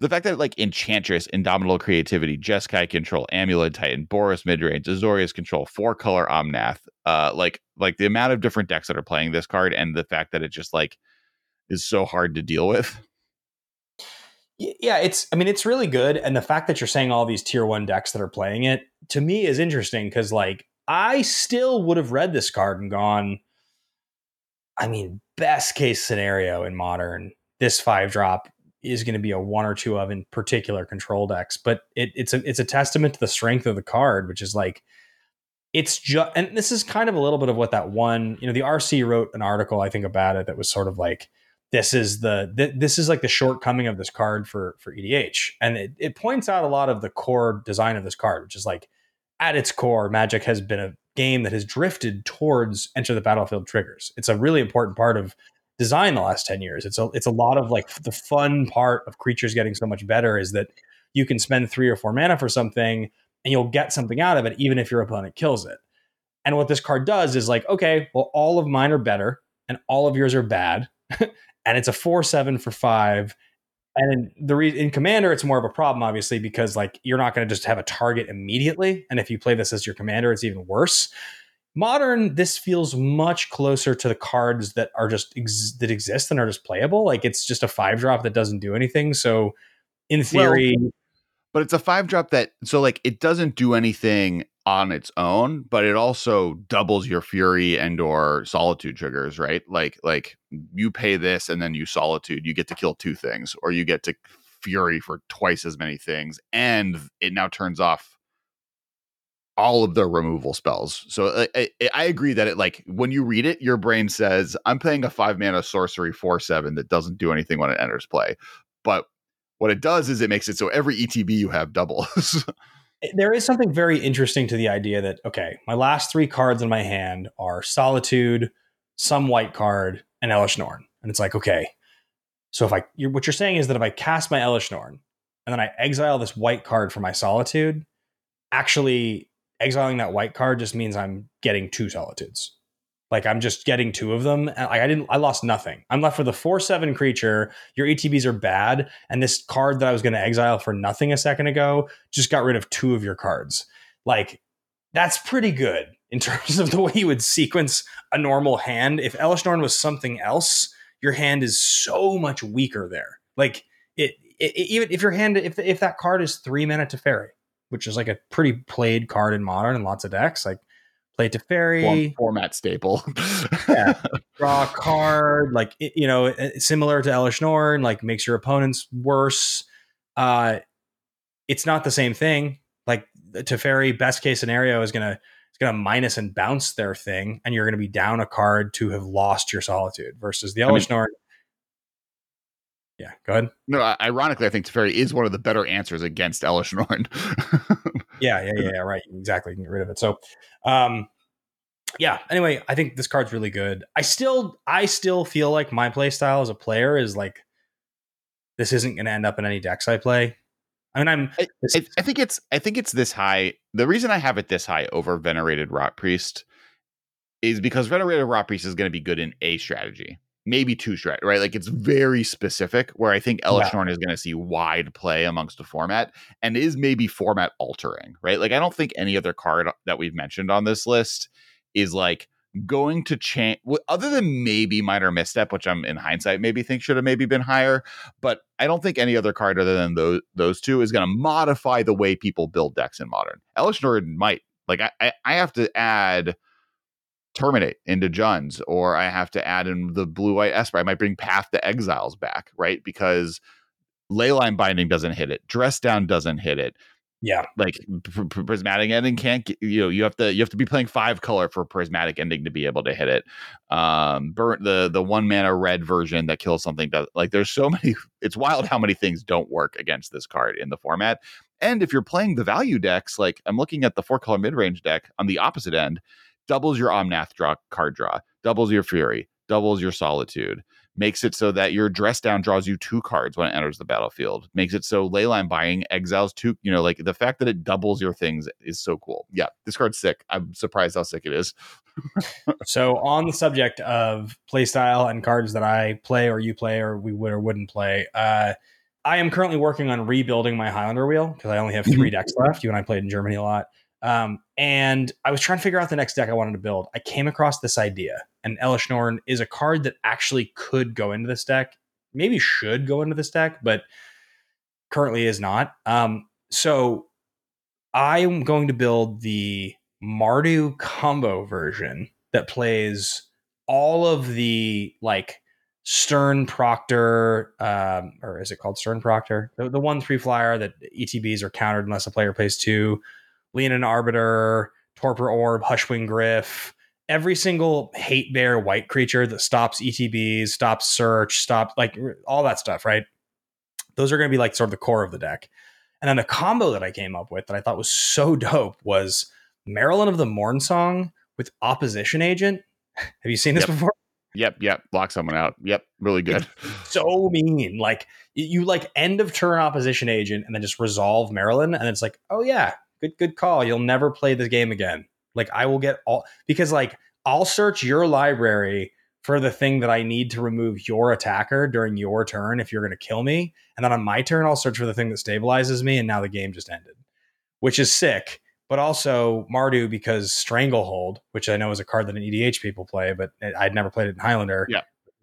the fact that like Enchantress, Indomitable Creativity, Jeskai Control, Amulet Titan, Boros Midrange, Azorius Control, four color Omnath, uh, like like the amount of different decks that are playing this card, and the fact that it just like is so hard to deal with. Yeah, it's I mean it's really good and the fact that you're saying all these tier 1 decks that are playing it to me is interesting cuz like I still would have read this card and gone I mean best case scenario in modern this 5 drop is going to be a one or two of in particular control decks. But it, it's a it's a testament to the strength of the card which is like it's just and this is kind of a little bit of what that one you know the RC wrote an article I think about it that was sort of like this is the th- this is like the shortcoming of this card for for EDH, and it, it points out a lot of the core design of this card, which is like at its core, Magic has been a game that has drifted towards enter the battlefield triggers. It's a really important part of design the last 10 years. It's a it's a lot of like the fun part of creatures getting so much better is that you can spend 3 or 4 mana for something and you'll get something out of it even if your opponent kills it. And what this card does is like, okay, well all of mine are better and all of yours are bad. and it's a 4-7 for 5 and in the re- in commander it's more of a problem obviously because like you're not going to just have a target immediately. And if you play this as your commander it's even worse. Modern this feels much closer to the cards that are just ex- that exist and are just playable. Like it's just a five drop that doesn't do anything. So in theory but it's a five drop that so like it doesn't do anything on its own but it also doubles your fury and or solitude triggers right? Like like you pay this and then you solitude you get to kill two things or you get to fury for twice as many things and it now turns off all of the removal spells. So I, I, I agree that it like when you read it your brain says i'm playing a five mana sorcery four seven that doesn't do anything when it enters play. But what it does is it makes it so every etb you have doubles there is something very interesting to the idea that okay, my last three cards in my hand are Solitude, some white card, and Elesh Norn, and it's like okay, so if I you're, what you're saying is that if I cast my Elesh Norn and then I exile this white card for my Solitude, actually exiling that white card just means I'm getting two Solitudes. Like I'm just getting two of them. Like I didn't, I lost nothing. I'm left with a four seven creature. Your ETBs are bad, and this card that I was going to exile for nothing a second ago just got rid of two of your cards. Like that's pretty good in terms of the way you would sequence a normal hand. If Elesh Norn was something else, your hand is so much weaker there. Like it, it, it- even if your hand, if if that card is three mana Teferi, which is like a pretty played card in modern and lots of decks, like play Teferi, Form- format staple. Yeah. draw a card, like you know, similar to Elesh Norn, like makes your opponents worse. Uh, it's not the same thing. Like to Teferi, best case scenario is gonna is gonna minus and bounce their thing, and you're gonna be down a card to have lost your solitude. Versus the I mean- Norn. Yeah, go ahead. no, ironically, I think Teferi is one of the better answers against Elesh Norn. Yeah, yeah, yeah, yeah, right. Exactly. You can get rid of it. So, um, yeah. Anyway, I think this card's really good. I still, I still feel like my play style as a player is like this isn't going to end up in any decks I play. I mean, I'm. I, I, I think it's I think it's this high. The reason I have it this high over Venerated Rot Priest is because Venerated Rot Priest is going to be good in a strategy, maybe two strat, right? Like it's very specific. Where I think Yeah. Is going to see wide play amongst the format and is maybe format altering, right? Like I don't think any other card that we've mentioned on this list is like going to change other than maybe minor misstep which i'm in hindsight maybe think should have maybe been higher but i don't think any other card other than those those two is going to modify the way people build decks in modern Elesh Norn might like I, I i have to add terminate into juns or i have to add in the blue white esper i might bring path to exiles back right? Because leyline binding doesn't hit it dress down doesn't hit it. Yeah. like pr- pr- prismatic ending can't get, you know you have to you have to be playing five color for prismatic ending to be able to hit it. Um burn the the one mana red version that kills something does like there's so many it's wild how many things don't work against this card in the format. And if you're playing the value decks like i'm looking at the four color mid-range deck on the opposite end doubles your omnath draw card draw doubles your fury doubles your solitude makes it so that your dress down draws you two cards when it enters the battlefield makes it so leyline binding exiles two you know like the fact that it doubles your things is so cool yeah this card's sick i'm surprised how sick it is So on the subject of playstyle and cards that I play or you play or we would or wouldn't play, uh, I am currently working on rebuilding my Highlander wheel because I only have three decks left. You and I played in Germany a lot. Um, and I was trying to figure out the next deck I wanted to build. I came across this idea, and Elesh Norn is a card that actually could go into this deck, maybe should go into this deck, but currently is not. Um, so I am going to build the Mardu combo version that plays all of the like Stern Proctor, um, or is it called Stern Proctor? The, the one three flyer that ETBs are countered unless a player plays two. Leonin Arbiter, Torpor Orb, Hushwing Gryff, every single hate bear white creature that stops ETBs, stops search, stops like all that stuff, right? Those are going to be like sort of the core of the deck. And then the combo that I came up with that I thought was so dope was Maralen of the Mornsong with Opposition Agent. Have you seen this Yep. before? yep yep lock someone out yep really good so mean. Like you, you like end of turn opposition agent and then just resolve Maralen, and it's like, oh yeah, good good call. You'll never play the game again. Like I will get all because like I'll search your library for the thing that I need to remove your attacker during your turn if you're going to kill me, and then on my turn I'll search for the thing that stabilizes me, and now the game just ended, which is sick. But also Mardu because Stranglehold, which I know is a card that an EDH people play, but I'd never played it in Highlander. Yeah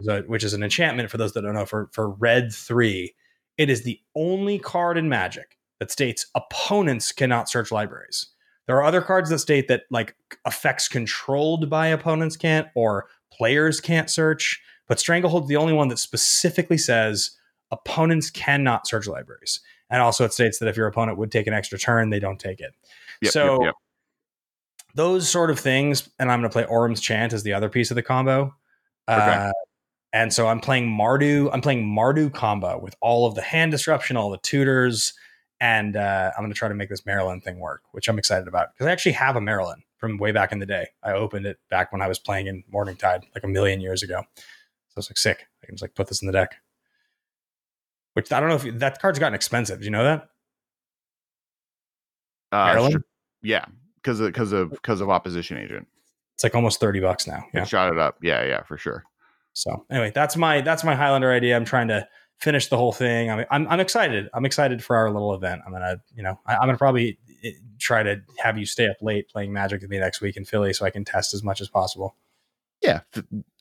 a- which is an enchantment for those that don't know for for red 3 it is the only card in magic that states opponents cannot search libraries there are other cards that state that like effects controlled by opponents can't or players can't search but stranglehold's the only one that specifically says opponents cannot search libraries and also it states that if your opponent would take an extra turn they don't take it Yep, so yep, yep. those sort of things, and I'm going to play Orm's Chant as the other piece of the combo. Okay. Uh, and so I'm playing Mardu. I'm playing Mardu combo with all of the hand disruption, all the tutors, and uh, I'm going to try to make this Maralen thing work, which I'm excited about because I actually have a Maralen from way back in the day. I opened it back when I was playing in Morningtide like a million years ago. So it's like sick. I can just like put this in the deck. Which I don't know if that card's gotten expensive. Do you know that? Uh, Maralen? sure. yeah because of because of because of opposition agent It's like almost thirty bucks now. It Yeah. shot it up yeah yeah for sure So anyway, that's my that's my Highlander idea. I'm trying to finish the whole thing. I'm I'm, I'm excited. I'm excited for our little event. I'm gonna you know I, I'm gonna probably eh, try to have you stay up late playing Magic with me next week in Philly so I can test as much as possible. yeah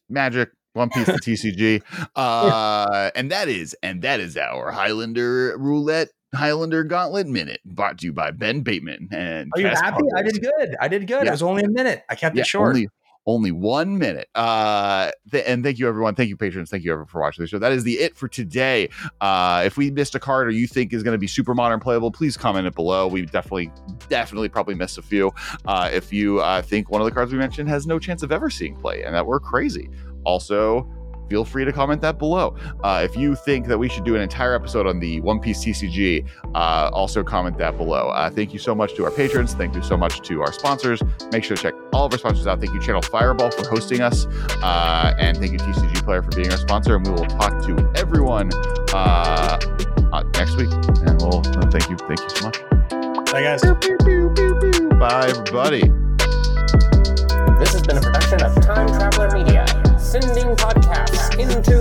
magic one piece to tcg uh and that is and that is our highlander roulette highlander gauntlet minute brought to you by ben bateman and Are you Kess happy? I did good. I did good. Yeah. It was only a minute. I kept yeah, it short. Only, only one minute. Uh, th- and thank you, everyone. Thank you, patrons. Thank you, everyone, for watching the show. That is the it for today. Uh, if we missed a card or you think is going to be super modern playable, please comment it below. We definitely, definitely, probably missed a few. Uh, if you uh, think one of the cards we mentioned has no chance of ever seeing play and that we're crazy, also. Feel free to comment that below. Uh, if you think that we should do an entire episode on the One Piece TCG, uh, also comment that below. Uh, thank you so much to our patrons. Thank you so much to our sponsors. Make sure to check all of our sponsors out. Thank you, Channel Fireball, for hosting us. Uh, and thank you, TCG Player, for being our sponsor. And we will talk to everyone uh, uh, next week. And we'll uh, thank you. Thank you so much. Bye guys. Bye, everybody. This has been a production of Time Traveler Media, sending podcasts into.